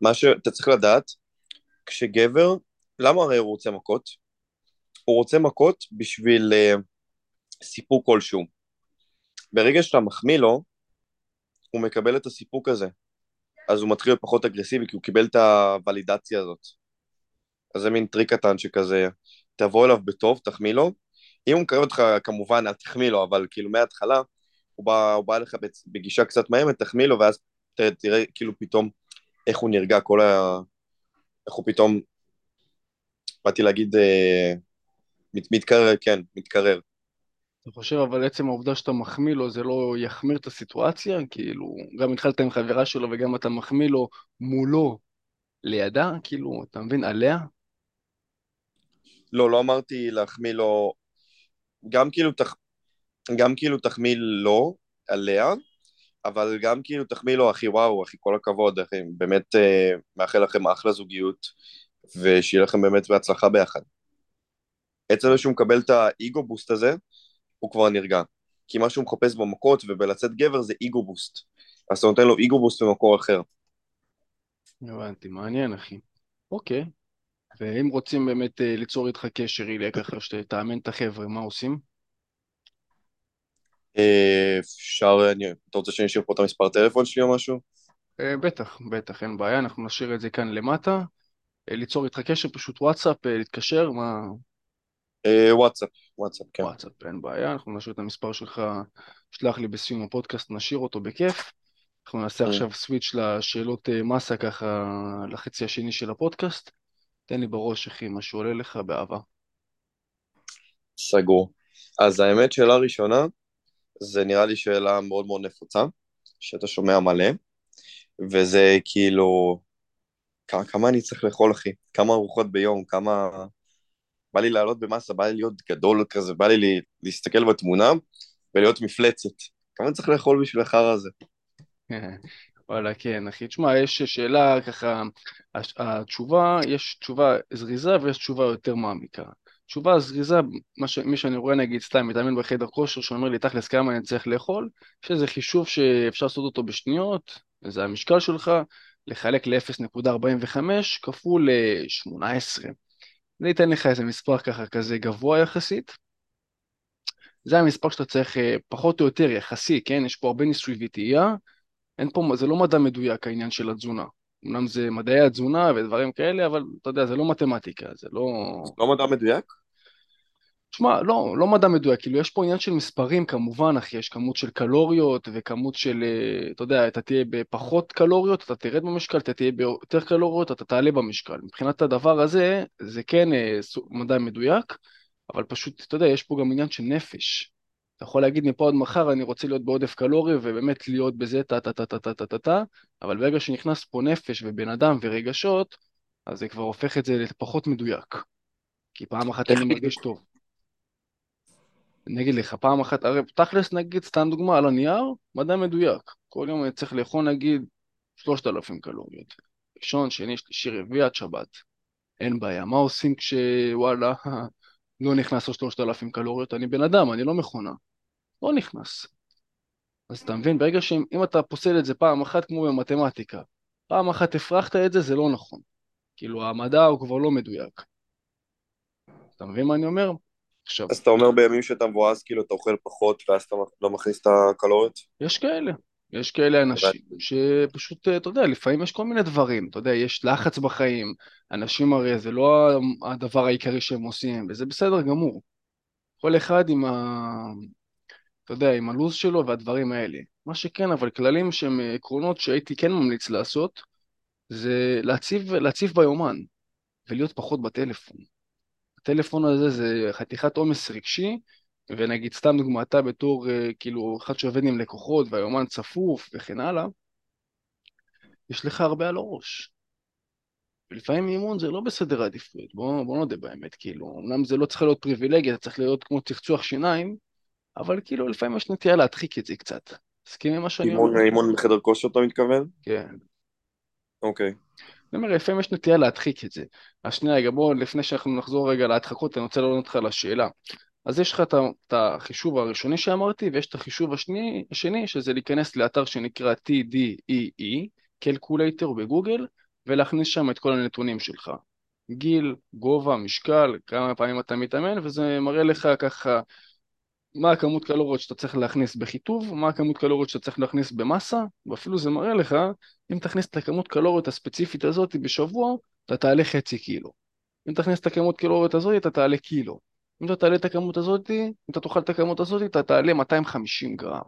מה שאתה צריך לדעת, כשגבר, למה הרי הוא רוצה מכות? הוא רוצה מכות בשביל uh, סיפוק כלשהו. ברגע שאתה מחמיא לו, הוא מקבל את הסיפוק הזה. אז הוא מתחיל להיות פחות אגרסיבי, כי הוא קיבל את הוולידציה הזאת. אז זה מין טריק קטן שכזה, תבוא אליו בטוב, תחמיא לו. אם הוא מקרב אותך, כמובן, אל תחמיא לו, אבל כאילו מההתחלה, הוא בא, הוא בא אליך בגישה קצת מאיימת, תחמיא לו, ואז תראה, תראה כאילו פתאום איך הוא נרגע, כל ה... איך הוא פתאום, באתי להגיד, אה, מת, מתקרר, כן, מתקרר. אתה חושב אבל עצם העובדה שאתה מחמיא לו זה לא יחמיר את הסיטואציה? כאילו, גם התחלת עם חברה שלו וגם אתה מחמיא לו מולו לידה? כאילו, אתה מבין? עליה? לא, לא אמרתי להחמיא לו, גם כאילו, תח... גם כאילו תחמיא לו עליה, אבל גם כאילו תחמיא לו, אחי, וואו, אחי, כל הכבוד, אחי, באמת אה, מאחל לכם אחלה זוגיות, ושיהיה לכם באמת בהצלחה ביחד. עצם זה שהוא מקבל את האגו בוסט הזה, הוא כבר נרגע. כי מה שהוא מחפש במכות ובלצאת גבר זה אגו בוסט. אז אתה נותן לו אגו בוסט במקור אחר. הבנתי, מעניין אחי. אוקיי. ואם רוצים באמת אה, ליצור איתך קשר, איליה, ככה שתאמן את החבר'ה, מה עושים? אה, אפשר, אני, אתה רוצה שאני אשאיר פה את המספר טלפון שלי או משהו? אה, בטח, בטח, אין בעיה, אנחנו נשאיר את זה כאן למטה. אה, ליצור איתך קשר, פשוט וואטסאפ, אה, להתקשר, מה... אה, וואטסאפ, וואטסאפ, כן. וואטסאפ, אין בעיה, אנחנו נשאיר את המספר שלך, שלח לי בסיום הפודקאסט, נשאיר אותו בכיף. אנחנו נעשה Mm. עכשיו סוויץ' לשאלות מסה ככה, לחצי השני של הפודקאסט. תן לי בראש, אחי, מה שעולה לך באהבה. סגור. אז האמת, שאלה ראשונה, זה נראה לי שאלה מאוד מאוד נפוצה, שאתה שומע מלא, וזה כאילו, כמה אני צריך לאכול, אחי? כמה ארוחות ביום? כמה... בא לי לעלות במסה, בא לי להיות גדול כזה, בא לי להסתכל בתמונה ולהיות מפלצת. כמה אני צריך לאכול בשביל החרא הזה? [LAUGHS] וואלה, כן, אחי. תשמע, יש שאלה ככה, התשובה, יש תשובה זריזה ויש תשובה יותר מעמיקה. תשובה זריזה, ש... מי שאני רואה נגיד סתם מתאמן בחדר כושר שאומר לי תכלס כמה אני צריך לאכול, יש איזה חישוב שאפשר לעשות אותו בשניות, זה המשקל שלך, לחלק ל-0.45 כפול ל-18. אני אתן לך איזה מספר ככה כזה גבוה יחסית. זה המספר שאתה צריך אה, פחות או יותר יחסי, כן? יש פה הרבה ניסוי וטעייה. אין פה, זה לא מדע מדויק העניין של התזונה. אמנם זה מדעי התזונה ודברים כאלה, אבל אתה יודע, זה לא מתמטיקה, זה לא... לא מדע מדויק? תשמע, לא, לא מדע מדויק, כאילו יש פה עניין של מספרים כמובן, אחי, יש כמות של קלוריות וכמות של, אה, אתה יודע, אתה תהיה בפחות קלוריות, אתה תרד במשקל, אתה תהיה ביותר קלוריות, אתה תעלה במשקל. מבחינת הדבר הזה, זה כן אה, מדע מדויק, אבל פשוט, אתה יודע, יש פה גם עניין של נפש. אתה יכול להגיד מפה עד מחר, אני רוצה להיות בעודף קלורי, ובאמת להיות בזה טה טה טה-טה-טה-טה-טה-טה, אבל ברגע שנכנס פה נפש ובן אדם ורגשות, אז זה כבר הופך את זה לפחות מדויק. כי פעם אחת אני מרגיש טוב. אני אגיד לך, פעם אחת, הרי תכלס נגיד, סתם דוגמה, על הנייר, מדע מדויק. כל יום אני צריך לאכול נגיד 3,000 קלוריות. ראשון, שני, שלישי, רביעי עד שבת. אין בעיה. מה עושים כשוואלה, [LAUGHS] לא נכנס לו 3,000 קלוריות? אני בן אדם, אני לא מכונה. לא נכנס. אז אתה מבין, ברגע שאם אם אתה פוסל את זה פעם אחת, כמו במתמטיקה, פעם אחת הפרחת את זה, זה לא נכון. כאילו, המדע הוא כבר לא מדויק. אתה מבין מה אני אומר? עכשיו, אז אתה אומר בימים שאתה מבואס, כאילו אתה אוכל פחות ואז אתה לא מכניס את הקלוריות? יש כאלה. יש כאלה אנשים שפשוט, אתה יודע, לפעמים יש כל מיני דברים, אתה יודע, יש לחץ בחיים, אנשים הרי זה לא הדבר העיקרי שהם עושים, וזה בסדר גמור. כל אחד עם ה... אתה יודע, עם הלו"ז שלו והדברים האלה. מה שכן, אבל כללים שהם עקרונות שהייתי כן ממליץ לעשות, זה להציב, להציב ביומן, ולהיות פחות בטלפון. הטלפון הזה זה חתיכת עומס רגשי, ונגיד סתם דוגמא, אתה בתור אה, כאילו אחד שעובד עם לקוחות והיומן צפוף וכן הלאה, יש לך הרבה על הראש. ולפעמים אימון זה לא בסדר העדיפויות, בוא, בוא נודה באמת, כאילו, אמנם זה לא צריך להיות פריבילגיה, זה צריך להיות כמו צחצוח שיניים, אבל כאילו לפעמים יש נטייה להדחיק את זה קצת. מסכים עם מה שאני אומר? אימון, בחדר כושר אתה מתכוון? כן. אוקיי. אני אומר, לפעמים יש נטייה להדחיק את זה. אז שנייה, רגע, בוא, לפני שאנחנו נחזור רגע להדחקות, אני רוצה לענות לך על השאלה. אז יש לך את החישוב הראשוני שאמרתי, ויש את החישוב השני, השני, שזה להיכנס לאתר שנקרא TDEE, calculator בגוגל, ולהכניס שם את כל הנתונים שלך. גיל, גובה, משקל, כמה פעמים אתה מתאמן, וזה מראה לך ככה מה הכמות קלוריות שאתה צריך להכניס בחיטוב, מה הכמות קלוריות שאתה צריך להכניס במסה, ואפילו זה מראה לך, אם תכניס את הכמות קלוריות הספציפית הזאת בשבוע, אתה תעלה חצי קילו. אם תכניס את הכמות קלוריות הזאת, אתה תעלה קילו. אם אתה תעלה את הכמות הזאת, אם אתה תאכל את הכמות הזאת, אתה תעלה 250 גרם.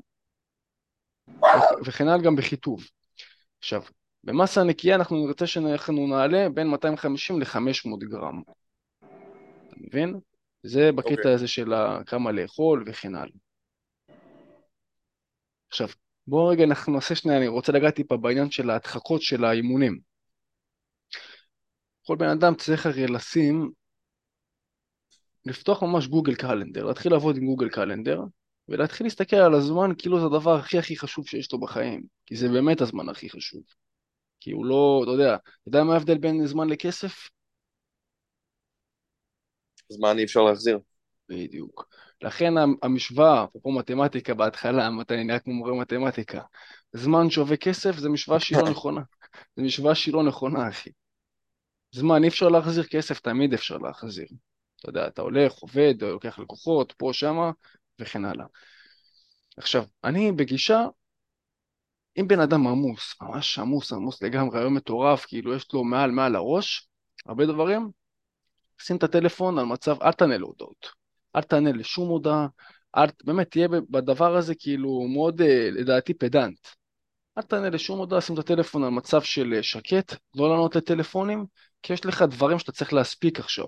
וכ- וכן הלאה גם בחיטוב. עכשיו, במסה נקייה אנחנו נרצה שאנחנו נעלה בין 250 ל-500 גרם. אתה מבין? זה אוקיי. בקטע הזה של כמה לאכול וכן הלאה. עכשיו, בואו רגע אנחנו נעשה שנייה, אני רוצה לגעת טיפה בעניין של ההדחקות של האימונים. כל בן אדם צריך הרי לשים, לפתוח ממש גוגל קלנדר, להתחיל לעבוד עם גוגל קלנדר, ולהתחיל להסתכל על הזמן כאילו זה הדבר הכי הכי חשוב שיש לו בחיים, כי זה באמת הזמן הכי חשוב. כי הוא לא, אתה יודע, אתה יודע מה ההבדל בין זמן לכסף? זמן אי אפשר להחזיר. בדיוק. לכן המשוואה, אפרופו מתמטיקה בהתחלה, אני נראה כמו מורה מתמטיקה, זמן שווה כסף זה משוואה שהיא לא נכונה. זה משוואה שהיא לא נכונה, אחי. זמן אי אפשר להחזיר, כסף תמיד אפשר להחזיר. אתה יודע, אתה הולך, עובד, לוקח לקוחות, פה, שמה, וכן הלאה. עכשיו, אני בגישה, אם בן אדם עמוס, ממש עמוס, עמוס לגמרי, היום מטורף, כאילו יש לו מעל מעל הראש, הרבה דברים, שים את הטלפון על מצב, אל תענה להודעות. אל תענה לשום הודעה, אל, באמת תהיה בדבר הזה כאילו מאוד, אה, לדעתי, פדנט. אל תענה לשום הודעה, שים את הטלפון על מצב של אה, שקט, לא לענות לטלפונים, כי יש לך דברים שאתה צריך להספיק עכשיו.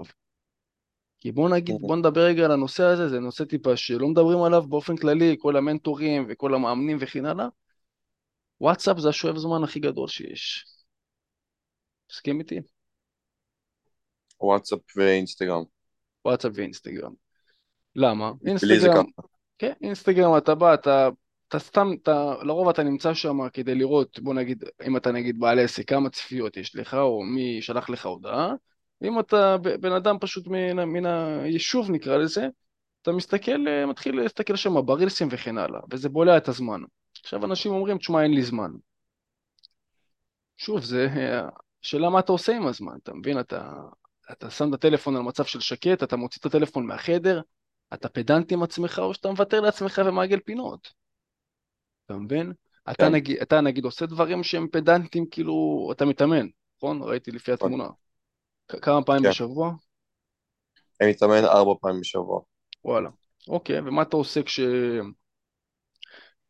כי בוא נגיד, בוא נדבר רגע על הנושא הזה, זה נושא טיפה שלא מדברים עליו באופן כללי, כל המנטורים וכל המאמנים וכן הלאה. וואטסאפ זה השואב זמן הכי גדול שיש. מסכים איתי? וואטסאפ ואינסטגרם. וואטסאפ ואינסטגרם. למה? אינסטגרם, כן, אינסטגרם אתה בא, אתה, אתה סתם, אתה, לרוב אתה נמצא שם כדי לראות, בוא נגיד, אם אתה נגיד בעל עסק, כמה צפיות יש לך, או מי שלח לך הודעה, אם אתה בן אדם פשוט מן, מן היישוב נקרא לזה, אתה מסתכל, אה, מתחיל להסתכל שם ברילסים וכן הלאה, וזה בולע את הזמן. עכשיו אנשים אומרים, תשמע, אין לי זמן. שוב, זה אה, שאלה מה אתה עושה עם הזמן, אתה מבין? אתה, אתה שם את הטלפון על מצב של שקט, אתה מוציא את הטלפון מהחדר, אתה פדנט עם עצמך, או שאתה מוותר לעצמך ומעגל פינות. אתה מבין? כן. אתה, נגיד, אתה נגיד עושה דברים שהם פדנטים, כאילו, אתה מתאמן, נכון? ראיתי לפי נכון. התמונה. כמה פעמים כן. בשבוע? אני מתאמן ארבע פעמים בשבוע. וואלה. אוקיי, ומה אתה עושה כש...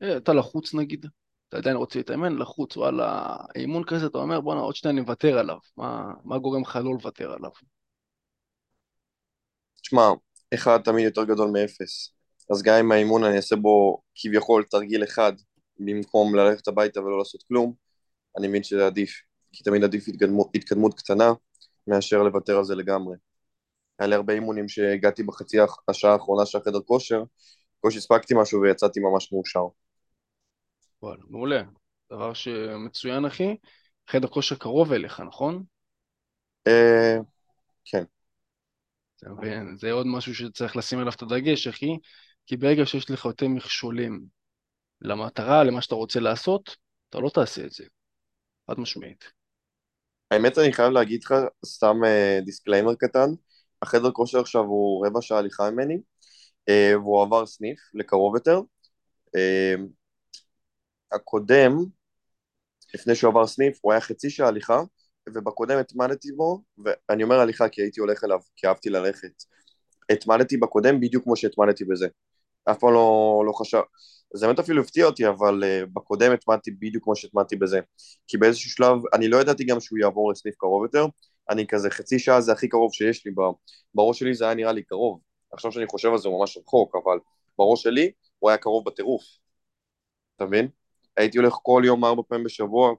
אה, אתה לחוץ נגיד? אתה עדיין רוצה להתאמן, לחוץ, וואלה, אימון כזה, אתה אומר, בואנה, עוד שניה אני מוותר עליו. מה, מה גורם לך לא לוותר עליו? תשמע, אחד תמיד יותר גדול מאפס. אז גם אם האימון אני אעשה בו כביכול תרגיל אחד, במקום ללכת הביתה ולא לעשות כלום, אני מבין שזה עדיף. כי תמיד עדיף התקדמות, התקדמות קטנה, מאשר לוותר על זה לגמרי. היה לי הרבה אימונים שהגעתי בחצי השעה האחרונה של החדר כושר, בקושי הספקתי משהו ויצאתי ממש מאושר. וואלה, מעולה. דבר שמצוין אחי. חדר כושר קרוב אליך, נכון? אה... כן. זה עוד משהו שצריך לשים עליו את הדגש, אחי, כי ברגע שיש לך יותר מכשולים למטרה, למה שאתה רוצה לעשות, אתה לא תעשה את זה. חד משמעית. האמת אני חייב להגיד לך, סתם disclaimer אה, קטן, החדר כושר עכשיו הוא רבע שעה הליכה ממני, אה, והוא עבר סניף לקרוב יותר. הקודם, לפני שהוא עבר סניף, הוא היה חצי שעה הליכה, ובקודם התמדתי בו, ואני אומר הליכה כי הייתי הולך אליו, כי אהבתי ללכת. התמדתי בקודם בדיוק כמו שהתמדתי בזה. אף פעם לא, לא חשב... זה באמת אפילו הפתיע אותי, אבל uh, בקודם התמדתי בדיוק כמו שהתמדתי בזה. כי באיזשהו שלב, אני לא ידעתי גם שהוא יעבור לסניף קרוב יותר, אני כזה חצי שעה זה הכי קרוב שיש לי, בראש שלי זה היה נראה לי קרוב. עכשיו שאני חושב על זה הוא ממש רחוק, אבל בראש שלי הוא היה קרוב בטירוף. אתה מבין? הייתי הולך כל יום ארבע פעמים בשבוע,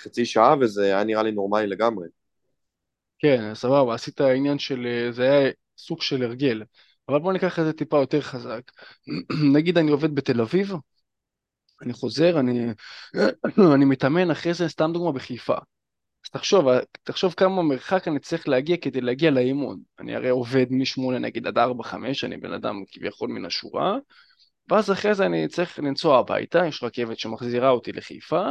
חצי שעה, וזה היה נראה לי נורמלי לגמרי. כן, סבבה, עשית עניין של, אה, זה היה סוג של הרגל. אבל בוא ניקח את זה טיפה יותר חזק. [CLEARS THROAT] נגיד אני עובד בתל אביב, אני חוזר, אני, [CLEARS THROAT] אני מתאמן אחרי זה, סתם דוגמה, בחיפה. אז תחשוב, תחשוב כמה מרחק אני צריך להגיע כדי להגיע לאימון. אני הרי עובד משמונה נגיד עד ארבע, חמש, אני בן אדם כביכול מן השורה, ואז אחרי זה אני צריך לנסוע הביתה, יש רכבת שמחזירה אותי לחיפה,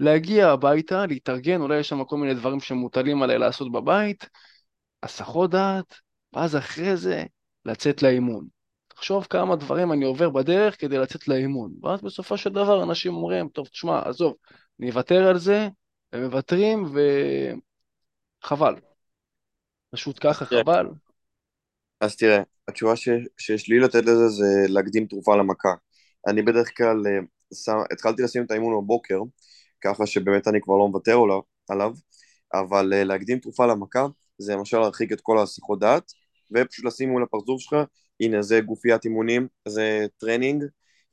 להגיע הביתה, להתארגן, אולי יש שם כל מיני דברים שמוטלים עליי לעשות בבית, הסחות דעת, ואז אחרי זה לצאת לאימון. תחשוב כמה דברים אני עובר בדרך כדי לצאת לאימון. ואז בסופו של דבר אנשים אומרים, טוב, תשמע, עזוב, אני אוותר על זה, הם מוותרים וחבל. פשוט ככה, כן. חבל. אז תראה, התשובה ש... שיש לי לתת לזה זה להקדים תרופה למכה. אני בדרך כלל אה, שם, התחלתי לשים את האימון בבוקר, ככה שבאמת אני כבר לא מוותר עליו, אבל אה, להקדים תרופה למכה זה למשל להרחיק את כל הסחות דעת, ופשוט לשים מול הפרצוף שלך, הנה זה גופיית אימונים, זה טרנינג,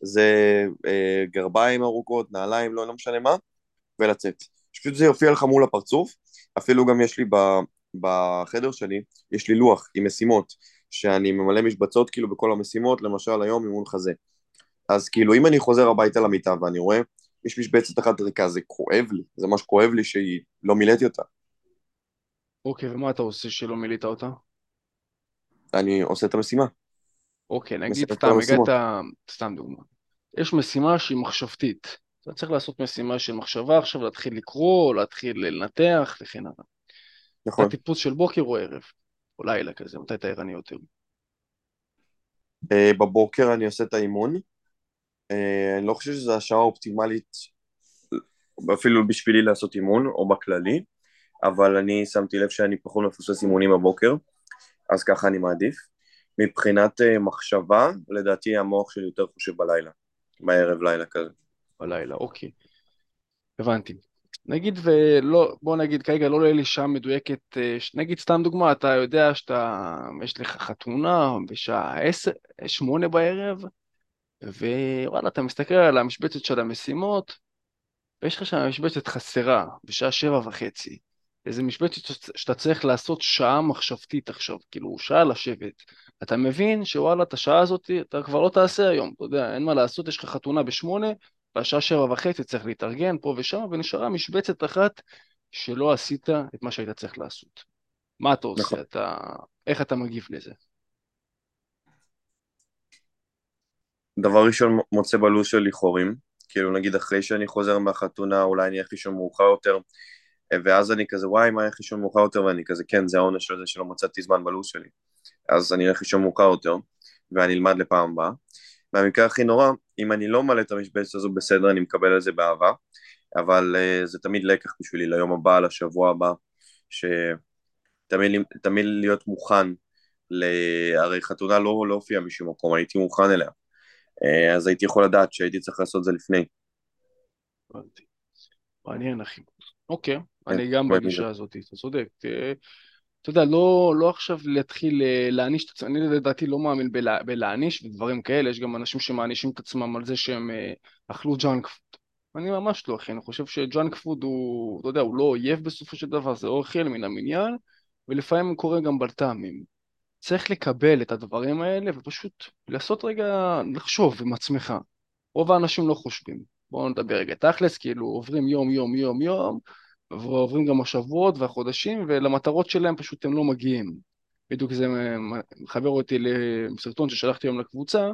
זה אה, גרביים ארוכות, נעליים, לא, לא משנה מה, ולצאת. שפשוט זה יופיע לך מול הפרצוף, אפילו גם יש לי ב, בחדר שלי, יש לי לוח עם משימות, שאני ממלא משבצות כאילו בכל המשימות, למשל היום אימון חזה. אז כאילו אם אני חוזר הביתה למיטה ואני רואה, יש משבצת אחת ריקה, זה כואב לי, זה ממש כואב לי שהיא לא מילאתי אותה. אוקיי, ומה אתה עושה שלא מילאת אותה? אני עושה את המשימה. אוקיי, נגיד סתם. הגעת, סתם דוגמה. יש משימה שהיא מחשבתית. אתה צריך לעשות משימה של מחשבה עכשיו, להתחיל לקרוא, להתחיל לנתח וכן הלאה. אתה נכון. טיפוס של בוקר או ערב, או לילה כזה, מתי אתה ערני יותר? אה, בבוקר אני עושה את האימון. אה, אני לא חושב שזו השעה האופטימלית אפילו בשבילי לעשות אימון, או בכללי, אבל אני שמתי לב שאני פחות מפספס אימונים בבוקר, אז ככה אני מעדיף. מבחינת אה, מחשבה, לדעתי המוח שלי יותר חושב בלילה, בערב לילה כזה. בלילה, אוקיי. הבנתי. נגיד ולא, בוא נגיד כרגע לא יהיה לי שעה מדויקת, אה, נגיד סתם דוגמה, אתה יודע שאתה, יש לך חתונה בשעה עשר, שמונה בערב, ווואלה, אתה מסתכל על המשבצת של המשימות, ויש לך שם משבצת חסרה, בשעה שבע וחצי. איזה משבצת שאתה צריך לעשות שעה מחשבתית עכשיו, כאילו שעה לשבת. אתה מבין שוואלה, את השעה הזאת אתה כבר לא תעשה היום, אתה יודע, אין מה לעשות, יש לך חתונה בשמונה, והשעה שבע וחצי צריך להתארגן פה ושם, ונשארה משבצת אחת שלא עשית את מה שהיית צריך לעשות. מה אתה נכון. עושה? אתה... איך אתה מגיב לזה? דבר ראשון מוצא בלו"ז שלי חורים, כאילו נגיד אחרי שאני חוזר מהחתונה אולי אני אלך לישון מאוחר יותר, ואז אני כזה וואי מה אלך לישון מאוחר יותר, ואני כזה כן זה העונש של זה שלא מצאתי זמן בלו"ז שלי, אז אני אלך לישון מאוחר יותר, ואני אלמד לפעם הבאה. והמקרה הכי נורא, אם אני לא מלא את המשבצת הזו בסדר, אני מקבל על זה באהבה, אבל uh, זה תמיד לקח בשבילי ליום הבא, לשבוע הבא, שתמיד תמיד להיות מוכן, ל... הרי חתונה לא, לא הופיעה משום מקום, הייתי מוכן אליה. אה, אז הייתי יכול לדעת שהייתי צריך לעשות את זה לפני. מעניין, אחי. אוקיי, כן, אני גם. בגישה הזאת, אתה צודק. אתה יודע, לא, לא עכשיו להתחיל אה, להעניש את עצמם, אני לדעתי לא מאמין בלה, בלהעניש ודברים כאלה, יש גם אנשים שמענישים את עצמם על זה שהם אה, אכלו ג'אנק פוד. אני ממש לא, אחי, אני חושב שג'אנק פוד הוא, אתה יודע, הוא לא אויב בסופו של דבר, זה אוכל מן המניין, ולפעמים קורה גם בלת"מים. צריך לקבל את הדברים האלה ופשוט לעשות רגע, לחשוב עם עצמך. רוב האנשים לא חושבים. בואו נדבר רגע תכלס, כאילו עוברים יום יום יום יום, ועוברים גם השבועות והחודשים, ולמטרות שלהם פשוט הם לא מגיעים. בדיוק זה מחבר אותי לסרטון ששלחתי היום לקבוצה,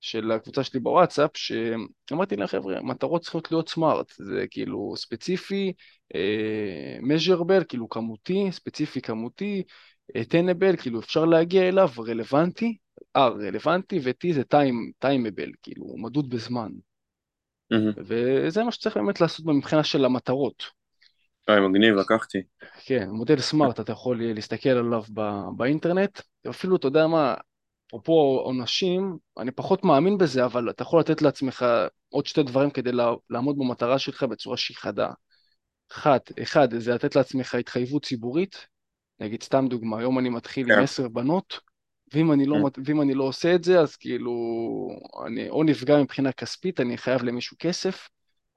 של הקבוצה שלי בוואטסאפ, שאמרתי להם חבר'ה, מטרות צריכות להיות סמארט, זה כאילו ספציפי, אה, measurable, כאילו כמותי, ספציפי כמותי, attainable, כאילו אפשר להגיע אליו, רלוונטי, R רלוונטי, ו-T זה time, timeable, כאילו מדוד בזמן. מהמם. וזה מה שצריך באמת לעשות מבחינה של המטרות. אה, מגניב, לקחתי. כן, מודל סמארט, אתה יכול להסתכל עליו באינטרנט, אפילו, אתה יודע מה, אפרופו עונשים, אני פחות מאמין בזה, אבל אתה יכול לתת לעצמך עוד שתי דברים כדי לעמוד במטרה שלך בצורה שהיא חדה. אחד, אחד, זה לתת לעצמך התחייבות ציבורית, נגיד סתם דוגמה, היום אני מתחיל עם כן. עשר בנות, ואם אני לא. מת- ואם אני לא עושה את זה, אז כאילו, אני או נפגע מבחינה כספית, אני חייב למישהו כסף,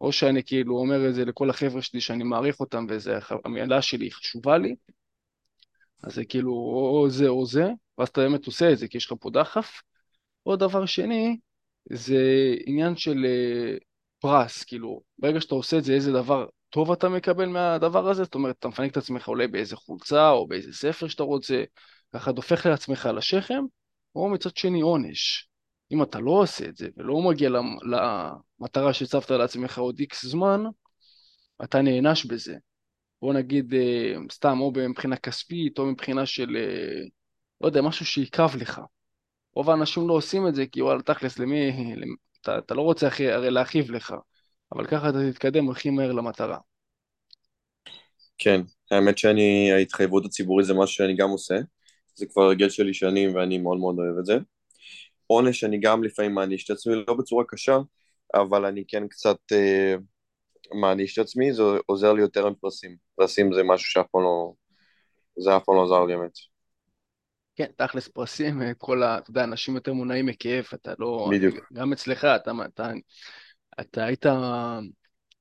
או שאני כאילו אומר את זה לכל החבר'ה שלי שאני מעריך אותם, והמילה שלי היא חשובה לי, אז זה כאילו או או זה או זה, ואז אתה באמת עושה את זה, כי יש לך פה דחף. עוד דבר שני, זה עניין של אה, פרס, כאילו, ברגע שאתה עושה את זה, איזה דבר טוב אתה מקבל מהדבר הזה, זאת אומרת, אתה מפנק את עצמך אולי באיזה חולצה או באיזה ספר שאתה רוצה, ככה דופק לעצמך לשכם, או מצד שני עונש. אם אתה לא עושה את זה ולא מגיע למ- למטרה שהצבת לעצמך עוד איקס זמן, אתה נענש בזה. בוא נגיד, אה, סתם, או מבחינה כספית, או מבחינה של, אה, לא יודע, משהו שיכאב לך. רוב האנשים לא עושים את זה, כי וואלה, תכלס, למי, למ- אתה, אתה לא רוצה הכי, הרי להכאיב לך, אבל ככה אתה תתקדם הכי מהר למטרה. כן, האמת שאני, ההתחייבות הציבורית זה משהו שאני גם עושה, זה כבר הרגל שלי שנים ואני מאוד מאוד אוהב את זה. עונש אני גם לפעמים מעניש את עצמי, לא בצורה קשה, אבל אני כן קצת אה, מעניש את עצמי, זה עוזר לי יותר עם פרסים. פרסים זה משהו שאף פעם לא, זה אף פעם לא עזר לי, האמת. כן, תכלס פרסים, אה, כל ה... אתה יודע, אנשים יותר מונעים מכאב, אתה לא... בדיוק. גם אצלך, אתה, אתה, אתה היית...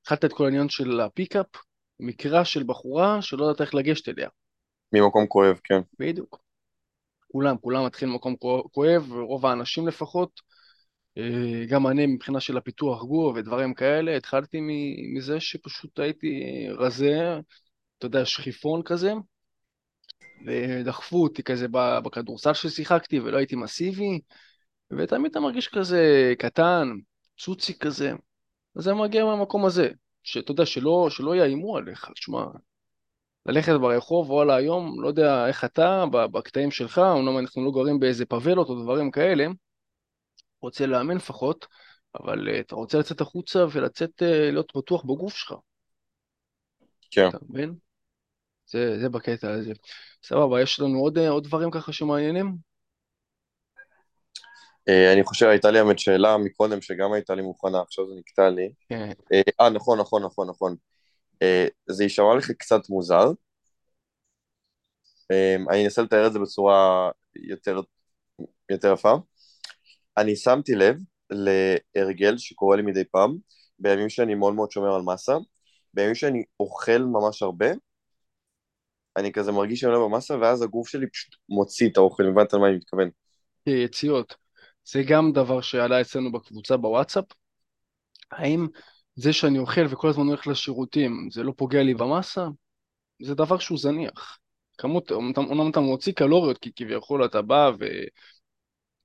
התחלת את כל העניין של ה pickup, מקרה של בחורה שלא יודעת איך לגשת אליה. ממקום כואב, כן. בדיוק. כולם, כולם מתחילים ממקום כואב, רוב האנשים לפחות. אה, גם אני מבחינה של הפיתוח גור ודברים כאלה, התחלתי מזה שפשוט הייתי רזה, אתה יודע, שכיפון כזה, ודחפו אותי כזה בכדורסל ששיחקתי ולא הייתי מסיבי, ותמיד אתה מרגיש כזה קטן, צוצי כזה. אז זה מגיע מהמקום הזה, שאתה יודע, שלא, שלא יאיימו עליך, תשמע, ללכת ברחוב, וואלה, היום, לא יודע איך אתה, בקטעים שלך, אומנם אנחנו לא גרים באיזה פאבלות או דברים כאלה, רוצה לאמן לפחות, אבל uh, אתה רוצה לצאת החוצה ולצאת, uh, להיות בטוח בגוף שלך. כן. אתה מבין? זה, זה בקטע הזה. סבבה, יש לנו עוד, עוד דברים ככה שמעניינים? Uh, אני חושב, הייתה לי האמת שאלה מקודם, שגם הייתה לי מוכנה, עכשיו זה נקטע לי. כן. אה, נכון, נכון, נכון, נכון. Uh, זה יישמע לך קצת מוזר. Uh, אני אנסה לתאר את זה בצורה יותר, יותר יפה. אני שמתי לב להרגל שקורה לי מדי פעם, בימים שאני מאוד מאוד שומר על מסה, בימים שאני אוכל ממש הרבה, אני כזה מרגיש שאני עולה במסה, ואז הגוף שלי פשוט מוציא את האוכל, הבנת על מה אני מתכוון. יציאות. זה גם דבר שעלה אצלנו בקבוצה בוואטסאפ. האם זה שאני אוכל וכל הזמן הולך לשירותים, זה לא פוגע לי במסה? זה דבר שהוא זניח. כמות, אומנם אתה מוציא קלוריות, כי כביכול אתה בא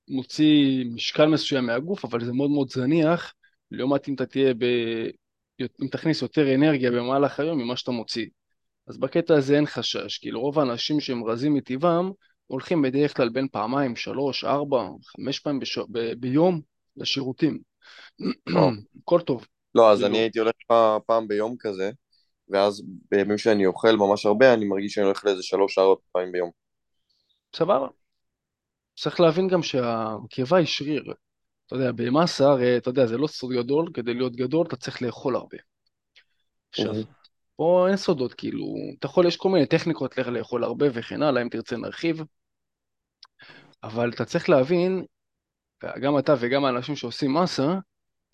ומוציא משקל מסוים מהגוף, אבל זה מאוד מאוד זניח, לעומת אם אתה תהיה ב... אם תכניס יותר אנרגיה במהלך היום ממה שאתה מוציא. אז בקטע הזה אין חשש, כי לרוב האנשים שהם רזים מטבעם, הולכים בדרך כלל בין פעמיים, שלוש, ארבע, חמש פעמים בש... ב... ביום לשירותים. [CLEARS THROAT] הכל טוב. לא, אז אני הייתי הולך פעם ביום כזה, ואז בימים שאני אוכל ממש הרבה, אני מרגיש שאני הולך לאיזה שלוש, ארבע פעמים ביום. סבבה. צריך להבין גם שהקיבה היא שריר. אתה יודע, במסה, הרי, אתה יודע, זה לא סוד גדול, כדי להיות גדול אתה צריך לאכול הרבה. עכשיו, פה אין סודות, כאילו, אתה יכול, יש כל מיני טכניקות לאכול הרבה וכן הלאה, אם תרצה נרחיב, אבל אתה צריך להבין, גם אתה וגם האנשים שעושים מסה,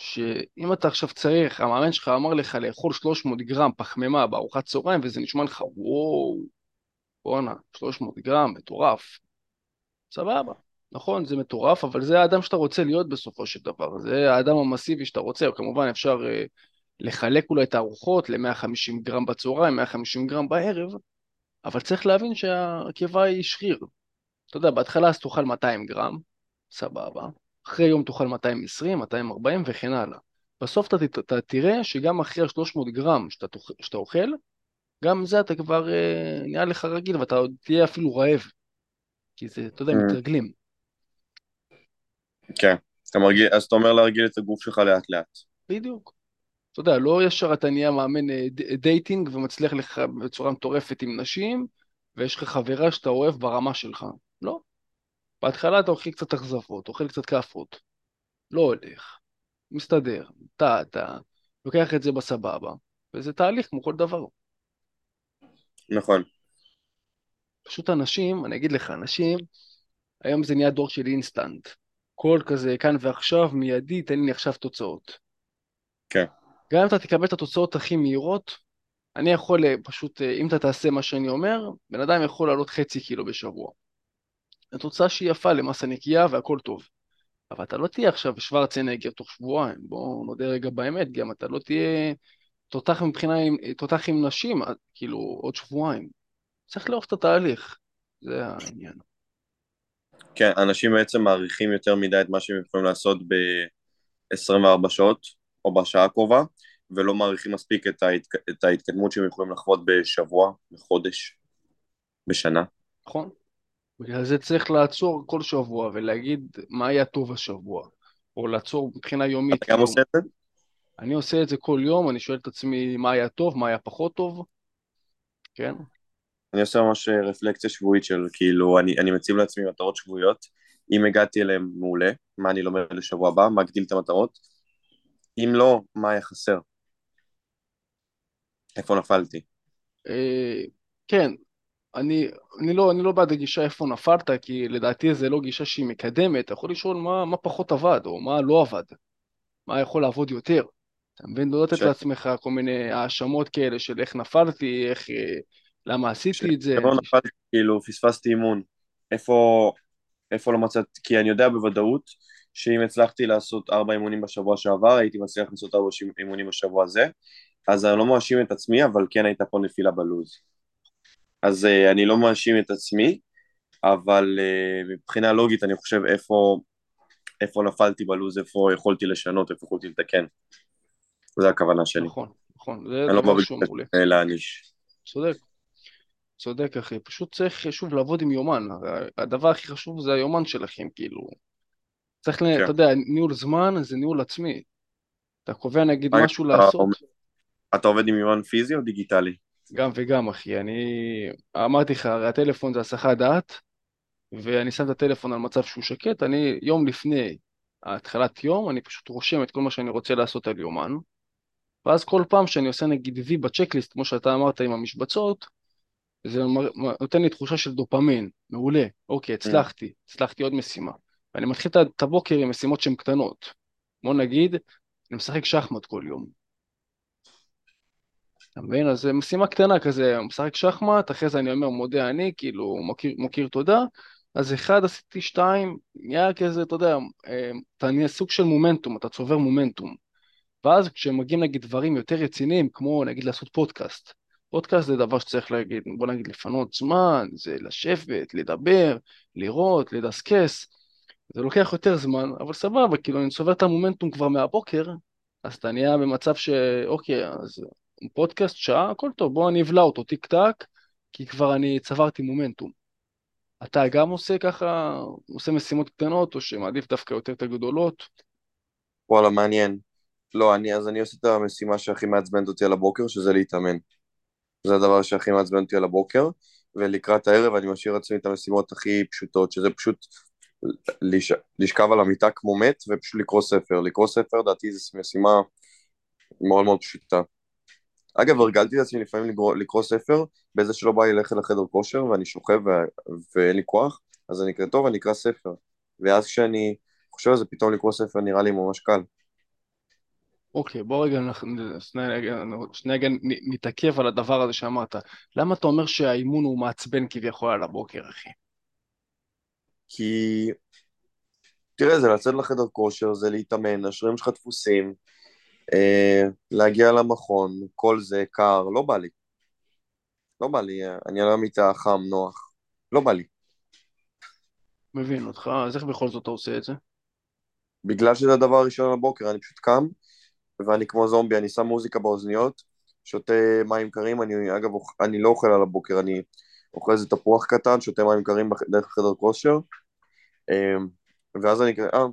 שאם אתה עכשיו צריך, המאמן שלך אמר לך לאכול 300 גרם פחמימה בארוחת צהריים, וזה נשמע לך, וואו, בואנה, 300 גרם, מטורף. סבבה, נכון, זה מטורף, אבל זה האדם שאתה רוצה להיות בסופו של דבר, זה האדם המסיבי שאתה רוצה, כמובן אפשר uh, לחלק אולי את הארוחות ל-150 גרם בצהריים, 150 גרם בערב, אבל צריך להבין שהקיבה היא שריר. אתה יודע, בהתחלה אז תאכל 200 גרם, סבבה, אחרי יום תאכל 220, 240 וכן הלאה. בסוף אתה, אתה תראה שגם אחרי ה-300 גרם שאתה, שאתה אוכל, גם זה אתה כבר אה, נהיה לך רגיל ואתה עוד תהיה אפילו רעב. כי זה, אתה יודע, mm. מתרגלים. כן, אתה מרגיל, אז אתה אומר להרגיל את הגוף שלך לאט לאט. בדיוק. אתה יודע, לא ישר אתה נהיה מאמן אה, dating ומצליח לך בצורה מטורפת עם נשים, ויש לך חברה שאתה אוהב ברמה שלך. לא. בהתחלה אתה אוכל קצת אכזבות, אוכל קצת כאפות. לא הולך. מסתדר. אתה, אתה לוקח את זה בסבבה, וזה תהליך כמו כל דבר. נכון. פשוט אנשים, אני אגיד לך, אנשים, היום זה נהיה דור של אינסטנט. כל כזה כאן ועכשיו, מיידי, תן לי עכשיו תוצאות. כן. גם אם אתה תקבל את התוצאות הכי מהירות, אני יכול אה, פשוט, אה, אם אתה תעשה מה שאני אומר, בן אדם יכול לעלות חצי קילו בשבוע. התוצאה שהיא יפה למסה נקייה והכל טוב. אבל אתה לא תהיה עכשיו שוורצנגר תוך שבועיים, בואו נודה רגע באמת, גם אתה לא תהיה תותח מבחינה, תותח עם נשים, אה, כאילו, עוד שבועיים. צריך לאהוב את התהליך, זה העניין. כן, אנשים בעצם מעריכים יותר מדי את מה שהם יכולים לעשות ב-24 שעות, או בשעה הקרובה, ולא מעריכים מספיק את, ההתק... את ההתקדמות שהם יכולים לחוות בשבוע, בחודש, בשנה. נכון. בגלל זה צריך לעצור כל שבוע ולהגיד מה היה טוב השבוע, או לעצור מבחינה יומית. אתה גם עושה את זה? אני עושה את זה כל יום, אני שואל את עצמי מה היה טוב, מה היה פחות טוב, כן? אני עושה ממש רפלקציה שבועית של כאילו, אני, אני מציב לעצמי מטרות שבועיות, אם הגעתי אליהן מעולה, מה אני לומד לשבוע הבא, מה אגדיל את המטרות, אם לא, מה היה חסר? איפה נפלתי? אה, כן, אני, אני לא, אני לא בעד הגישה איפה נפלת, כי לדעתי זה לא גישה שהיא מקדמת, אתה יכול לשאול מה, מה פחות עבד, או מה לא עבד, מה יכול לעבוד יותר. אתה מבין? לא לתת ש... לעצמך כל מיני האשמות כאלה של איך נפלתי, איך, אה, למה עשיתי את זה. שלא נפלתי, כאילו, פספסתי אימון. איפה, איפה לא מצאתי, כי אני יודע בוודאות שאם הצלחתי לעשות ארבע אימונים בשבוע שעבר, הייתי מצליח לעשות ארבע אימונים בשבוע הזה, אז אני לא מאשים את עצמי, אבל כן הייתה פה נפילה בלוז. אז uh, אני לא מאשים את עצמי, אבל uh, מבחינה לוגית אני חושב איפה, איפה נפלתי בלוז, איפה יכולתי לשנות, איפה יכולתי לתקן. זו הכוונה שלי. נכון, נכון. זה אני לא דבר בא שהוא מעולה. בגלל להעניש. צודק. צודק אחי, פשוט צריך שוב לעבוד עם יומן, הדבר הכי חשוב זה היומן שלכם, כאילו, צריך. כן. אתה יודע, ניהול זמן זה ניהול עצמי, אתה קובע נגיד משהו אתה- לעשות, אתה עובד עם אימון פיזי או דיגיטלי? גם וגם אחי, אני אמרתי לך, הרי הטלפון זה הסחת דעת, ואני שם את הטלפון על מצב שהוא שקט, אני יום לפני התחלת יום, אני פשוט רושם את כל מה שאני רוצה לעשות על יומן, ואז כל פעם שאני עושה נגיד וי בצ'קליסט, כמו שאתה אמרת עם המשבצות, זה נותן לי תחושה של דופמין, מעולה, אוקיי, הצלחתי, הצלחתי עוד משימה. ואני מתחיל את הבוקר עם משימות שהן קטנות. בוא נגיד, אני משחק שחמט כל יום. אתה מבין? אז משימה קטנה כזה, משחק שחמט, אחרי זה אני אומר מודה אני, כאילו מוקיר, מוקיר תודה, אז אחד עשיתי שתיים, נהיה כזה, אתה יודע, אה, אתה נהיה סוג של מומנטום, אתה צובר מומנטום. ואז כשמגיעים נגיד דברים יותר רציניים, כמו נגיד לעשות פודקאסט. פודקאסט זה דבר שצריך להגיד, בוא נגיד לפנות זמן, זה לשבת, לדבר, לראות, לדסקס. זה לוקח יותר זמן, אבל סבבה, כאילו אני צובר את המומנטום כבר מהבוקר, אז אתה נהיה במצב שאוקיי, אז פודקאסט שעה, הכל טוב, בוא אני אבלע אותו טיק טק, כי כבר אני צברתי מומנטום. אתה גם עושה ככה, עושה משימות קטנות, או שמעדיף דווקא יותר את הגדולות? וואלה, מעניין. לא, אני, אז אני עושה את המשימה שהכי מעצבנת אותי על הבוקר, שזה להתאמן. זה הדבר שהכי מעצבן אותי על הבוקר, ולקראת הערב אני משאיר לעצמי את המשימות הכי פשוטות, שזה פשוט לש... לשכב על המיטה כמו מת ופשוט לקרוא ספר. לקרוא ספר, לדעתי זו משימה מאוד מאוד פשוטה. אגב, הרגלתי את עצמי לפעמים לקרוא, לקרוא ספר, באיזה שלא בא לי ללכת לחדר כושר ואני שוכב. ואין לי כוח, אז אני אקרא טוב, אני אקרא ספר. ואז כשאני חושב על זה, פתאום לקרוא ספר נראה לי ממש קל. אוקיי, בוא רגע, שנייה נתעכב על הדבר הזה שאמרת. למה אתה אומר שהאימון הוא מעצבן כביכול על הבוקר, אחי? כי, תראה, זה לצאת לחדר כושר, זה להתאמן, השרירים שלך דפוסים, להגיע למכון, כל זה קר, לא בא לי. לא בא לי, אה, אני על המיטה חם, נוח. לא בא לי. מבין אותך, אז איך בכל זאת אתה עושה את זה? בגלל שזה הדבר הראשון על הבוקר, אני פשוט קם, ואני כמו זומבי, אני שם מוזיקה באוזניות, שותה מים קרים, אני אגב, אני לא אוכל על הבוקר, אני אוכל איזה תפוח קטן, שותה מים קרים דרך חדר כושר, אה, ואז אני כזה, אה,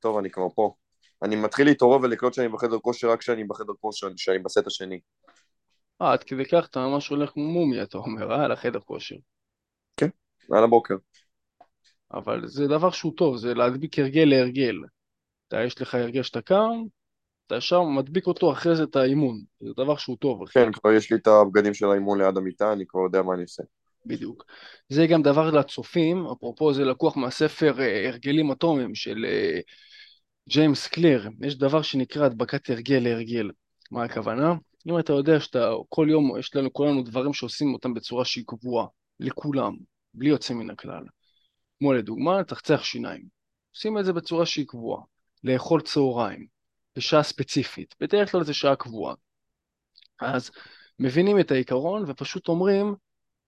טוב, אני כבר פה. אני מתחיל להתעורר ולקלוט שאני בחדר כושר רק כשאני בחדר כושר, כשאני בסט השני. אה, עד כדי כך אתה ממש הולך כמו מומי, אתה אומר, אה, לחדר כושר. על הבוקר. אבל זה דבר שהוא טוב, זה להדביק הרגל להרגל. אתה, יש לך הרגל שאתה קם, אתה ישר מדביק אותו אחרי זה את האימון. זה דבר שהוא טוב, אחי. כן, כבר יש לי את הבגדים של האימון ליד המיטה, אני כבר יודע מה אני עושה. בדיוק. זה גם דבר לצופים, אפרופו זה לקוח מהספר אה, הרגלים אטומיים של אה, ג'יימס קליר, יש דבר שנקרא הדבקת הרגל להרגל. מה הכוונה? אם אתה יודע שאתה כל יום, יש לנו כולנו דברים שעושים אותם בצורה שהיא קבועה, לכולם, בלי יוצא מן הכלל. כמו לדוגמה, תחצח שיניים. עושים את זה בצורה שהיא קבועה. לאכול צהריים, בשעה ספציפית, בדרך כלל זה שעה קבועה. אז מבינים את העיקרון ופשוט אומרים,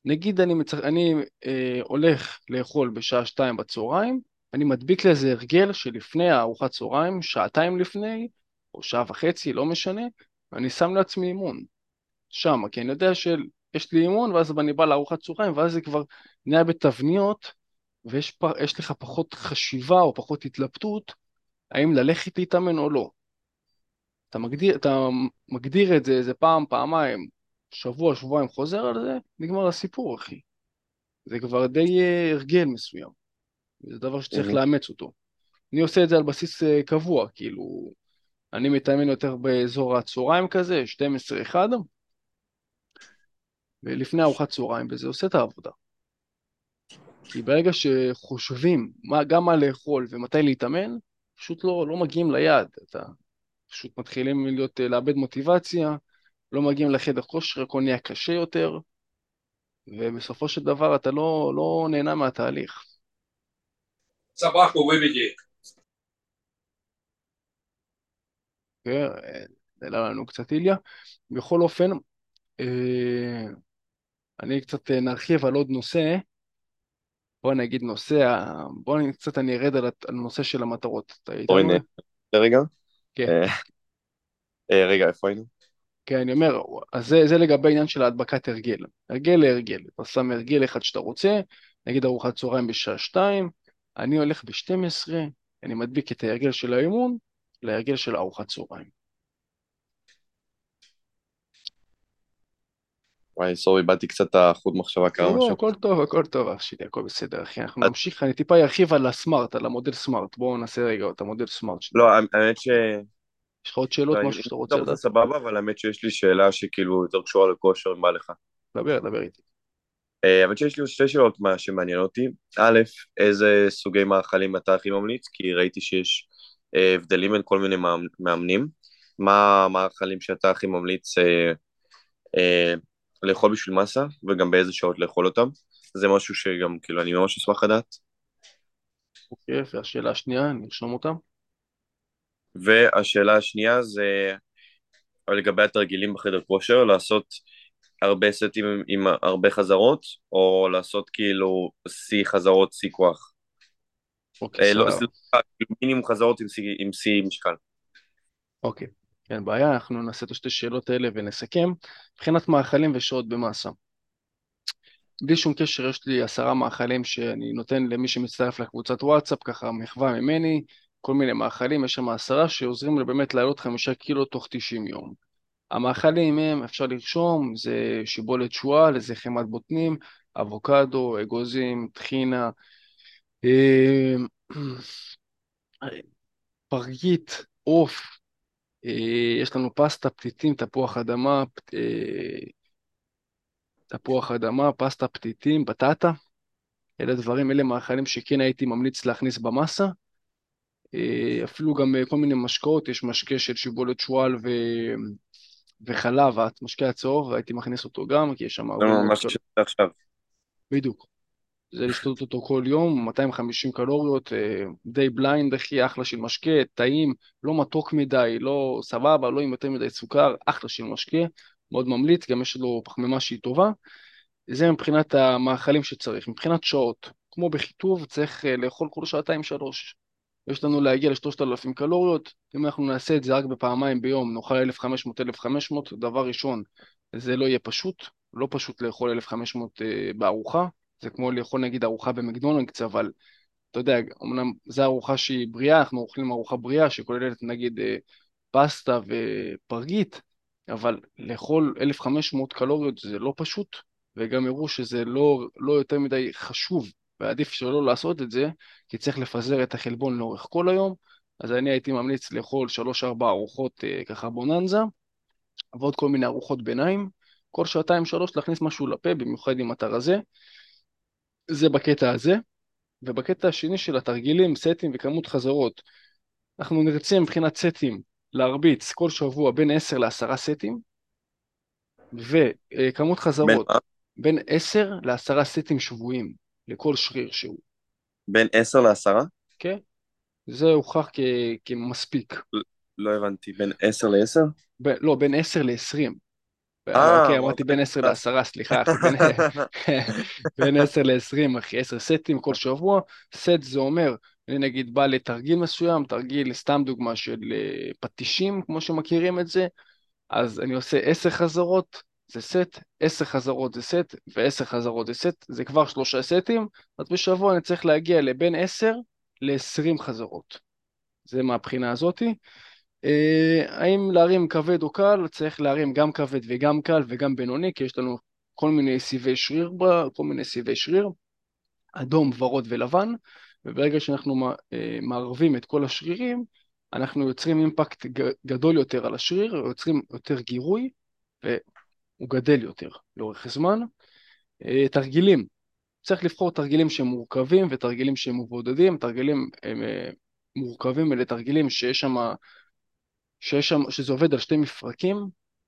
נגיד אני, מצ... אני אה, הולך לאכול בשעה שתיים בצהריים, אני מדביק לזה הרגל שלפני הארוחת צהריים, שעתיים לפני, או שעה וחצי, לא משנה, ואני שם לעצמי אימון. שם, כי אני יודע שיש לי אימון, ואז אני בא לארוחת צהריים, ואז זה כבר נהיה בתבניות, ויש פ... יש לך פחות חשיבה או פחות התלבטות, האם ללכת להתאמן או לא. אתה מגדיר, אתה מגדיר את זה איזה פעם, פעמיים, שבוע, שבועיים חוזר על זה, נגמר הסיפור, אחי. זה כבר די אה, הרגל מסוים. זה דבר שצריך. לאמץ אותו. אני עושה את זה על בסיס אה, קבוע, כאילו, אני מתאמן יותר באזור הצהריים כזה, 12-1, ולפני ארוחת צהריים, וזה עושה את העבודה. כי ברגע שחושבים מה, גם מה לאכול ומתי להתאמן, פשוט לא, לא מגיעים ליעד. אתה פשוט מתחילים להיות, לאבד מוטיבציה, לא מגיעים לחדר כושר, הכל נהיה קשה יותר, ובסופו של דבר אתה לא, לא נהנה מהתהליך. Собаку выведи. העלה לנו קצת איליה. בכל אופן, אה, אני קצת נרחיב על עוד נושא. בוא נגיד נושא, בוא קצת אני ארד על הנושא של המטרות. אתה איתנו? בואי נ... רגע. כן. אה, אה, רגע, איפה היינו? כן, אני אומר, אז זה, זה לגבי העניין של ההדבקת הרגל. הרגל להרגל. אתה שם הרגל אחד שאתה רוצה, נגיד ארוחת צהריים בשעה שתיים, אני הולך ב-12, אני מדביק את ההרגל של האימון להרגל של ארוחת צהריים. וואי, סורי, איבדתי קצת את החוט מחשבה קרה לא, משהו. הכל טוב, הכל טוב, אח שלי, הכל בסדר, אחי. אנחנו נמשיך, אני טיפה ארחיב על הסמארט, על המודל סמארט. בואו נעשה רגע את המודל סמארט. שלי. לא, האמת ש... יש לך עוד שאלות, אני- משהו שאתה רוצה אתה לדעת? סבבה, אבל האמת שיש לי שאלה שכאילו יותר קשורה לכושר, מה לך? דבר, דבר איתי. אה, האמת שיש לי שתי שאלות מה שמעניין אותי. א', איזה סוגי מאכלים אתה הכי ממליץ? כי ראיתי שיש אה, הבדלים בין כל מיני מאמ- מאמנים. מה המאכלים שאתה הכי ממליץ אה, אה, לאכול בשביל מסה, וגם באיזה שעות לאכול אותם? זה משהו שגם, כאילו, אני ממש אשמח לדעת. אוקיי, והשאלה השנייה, נרשום אותה. והשאלה השנייה זה לגבי התרגילים בחדר כושר, לעשות הרבה סטים עם, עם הרבה חזרות, או לעשות כאילו שיא חזרות, שיא כוח. אוקיי, אה, לא. סליחה, כאילו מינימום חזרות עם שיא, עם שיא משקל. אוקיי, אין בעיה, אנחנו נעשה את השתי שאלות האלה ונסכם. מבחינת מאכלים ושעות במאסה. בלי שום קשר, יש לי עשרה מאכלים שאני נותן למי שמצטרף לקבוצת וואטסאפ, ככה מחווה ממני, כל מיני מאכלים, יש שם עשרה שעוזרים לי באמת לעלות חמישה קילו תוך 90 יום. המאכלים הם, אפשר לרשום, זה שיבולת שועל, זה חמת בוטנים, אבוקדו, אגוזים, טחינה, אה, פרגית, עוף, אה, יש לנו פסטה, פתיתים, תפוח אדמה, אה, תפוח אדמה, פסטה, פתיתים, בטטה. אלה דברים, אלה מאכלים שכן הייתי ממליץ להכניס במסה. אה, אפילו גם כל מיני משקאות, יש משקה של שיבולת שועל ו... וחלב, המשקה הצהוב, הייתי מכניס אותו גם, כי יש שם זה ממש שאתה עכשיו. בדיוק. זה לשתות אותו כל יום, 250 קלוריות, אה, די בליינד, אחי, אחלה של משקה, טעים, לא מתוק מדי, לא סבבה, לא עם יותר מדי סוכר, אחלה של משקה, מאוד ממליץ, גם יש לו פחמימה שהיא טובה. זה מבחינת המאכלים שצריך. מבחינת שעות, כמו בחיטוב, צריך אה, לאכול כל שעתיים-שלוש. יש לנו להגיע ל-3,000 קלוריות, אם אנחנו נעשה את זה רק בפעמיים ביום, נאכל 1,500-1,500, דבר ראשון, זה לא יהיה פשוט, לא פשוט לאכול 1,500 אה, בארוחה, זה כמו לאכול נגיד ארוחה במקדונלדס, אבל אתה יודע, אמנם זו ארוחה שהיא בריאה, אנחנו אוכלים ארוחה בריאה שכוללת נגיד אה, פסטה ופרגית, אבל לאכול 1,500 קלוריות זה לא פשוט, וגם הראו שזה לא, לא יותר מדי חשוב, ועדיף שלא לעשות את זה, כי צריך לפזר את החלבון לאורך כל היום, אז אני הייתי ממליץ לאכול 3-4 ארוחות אה, ככה בוננזה, ועוד כל מיני ארוחות ביניים, כל שעתיים-שלוש להכניס משהו לפה, במיוחד עם אתה רזה. זה בקטע הזה. ובקטע השני של התרגילים, סטים וכמות חזרות, אנחנו נרצה מבחינת סטים להרביץ כל שבוע בין 10 ל-10 סטים, וכמות חזרות? בין 10 ל-10 סטים שבועיים לכל שריר שהוא, בין 10 ל-10? כן? זה הוכח כ- כמספיק. לא הבנתי, בין 10 ל-10? ב- לא, בין 10 ל-20. אה, אוקיי, אמרתי אמרת בין 10 קצת. ל-10, סליחה, אחי, [LAUGHS] בין, בין 10 ל-20, אחי, 10 סטים כל שבוע. סט זה אומר, אני נגיד בא לתרגיל מסוים, תרגיל, סתם דוגמה של אה, פטישים, כמו שמכירים את זה, אז אני עושה 10 חזרות, זה סט, 10 חזרות זה סט, ו-10 חזרות זה סט, זה כבר שלושה סטים, אז בשבוע אני צריך להגיע לבין 10 ל-20 חזרות. זה מהבחינה הזאתי. אה, האם להרים כבד או קל? צריך להרים גם כבד וגם קל וגם בינוני, כי יש לנו כל מיני סיבי שריר, כל מיני סיבי שריר, אדום, ורוד ולבן, וברגע שאנחנו אה, מערבים את כל השרירים, אנחנו יוצרים אימפקט גדול יותר על השריר, יוצרים יותר גירוי, הוא גדל יותר לאורך זמן. אה, תרגילים, צריך לבחור תרגילים שהם מורכבים ותרגילים שהם מבודדים, תרגילים הם, אה, מורכבים אלה תרגילים שיש שם, שיש שם, שזה עובד על שתי מפרקים,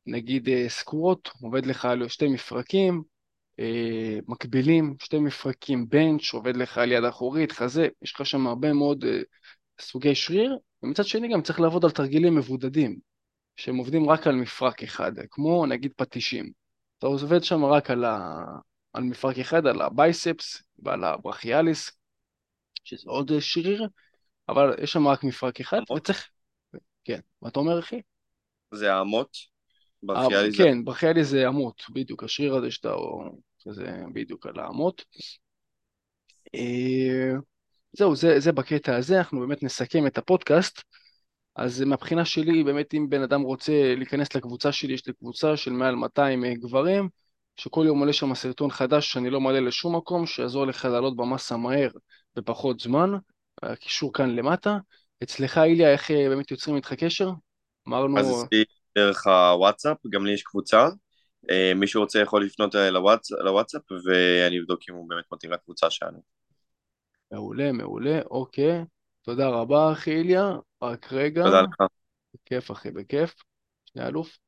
נגיד סקווט עובד לך על שתי מפרקים, מקבילים, שתי מפרקים. בנץ' עובד לך על יד אחורית, חזה, יש לך שם הרבה מאוד סוגי שריר, ומצד שני גם צריך לעבוד על תרגילים מבודדים, שהם עובדים רק על מפרק אחד, כמו נגיד פטישים. אתה עובד שם רק על, ה... על מפרק אחד, על הבייספס ועל הברכיאליס, שזה עוד שריר, אבל יש שם רק מפרק אחד, אמות? וצריך... כן, מה אתה אומר אחי? זה האמות? ברכיאליס זה... כן, ברכיאליס זה אמות, בדיוק, השריר הזה שאתה... שזה בדיוק על האמות. אה, זהו, זה, זה בקטע הזה, אנחנו באמת נסכם את הפודקאסט. אז מהבחינה שלי, באמת אם בן אדם רוצה להיכנס לקבוצה שלי, יש לי קבוצה של מעל 200 אה, גברים, שכל יום עולה שם סרטון חדש שאני לא מעלה לשום מקום, שיעזור לך לעלות במסה מהר בפחות זמן, הקישור כאן למטה. אצלך, איליה, איך אה, באמת יוצרים איתך קשר? אמרנו... אז אצלי דרך הוואטסאפ, גם לי יש קבוצה. אה, מי שרוצה יכול לפנות אליי לוואטסאפ, ואני אבדוק אם הוא באמת מתאים לקבוצה שלנו. מעולה, מעולה, אוקיי. תודה רבה, אחי איליה. רק רגע. תודה לך. בכיף, אחי, בכיף. שני אלוף.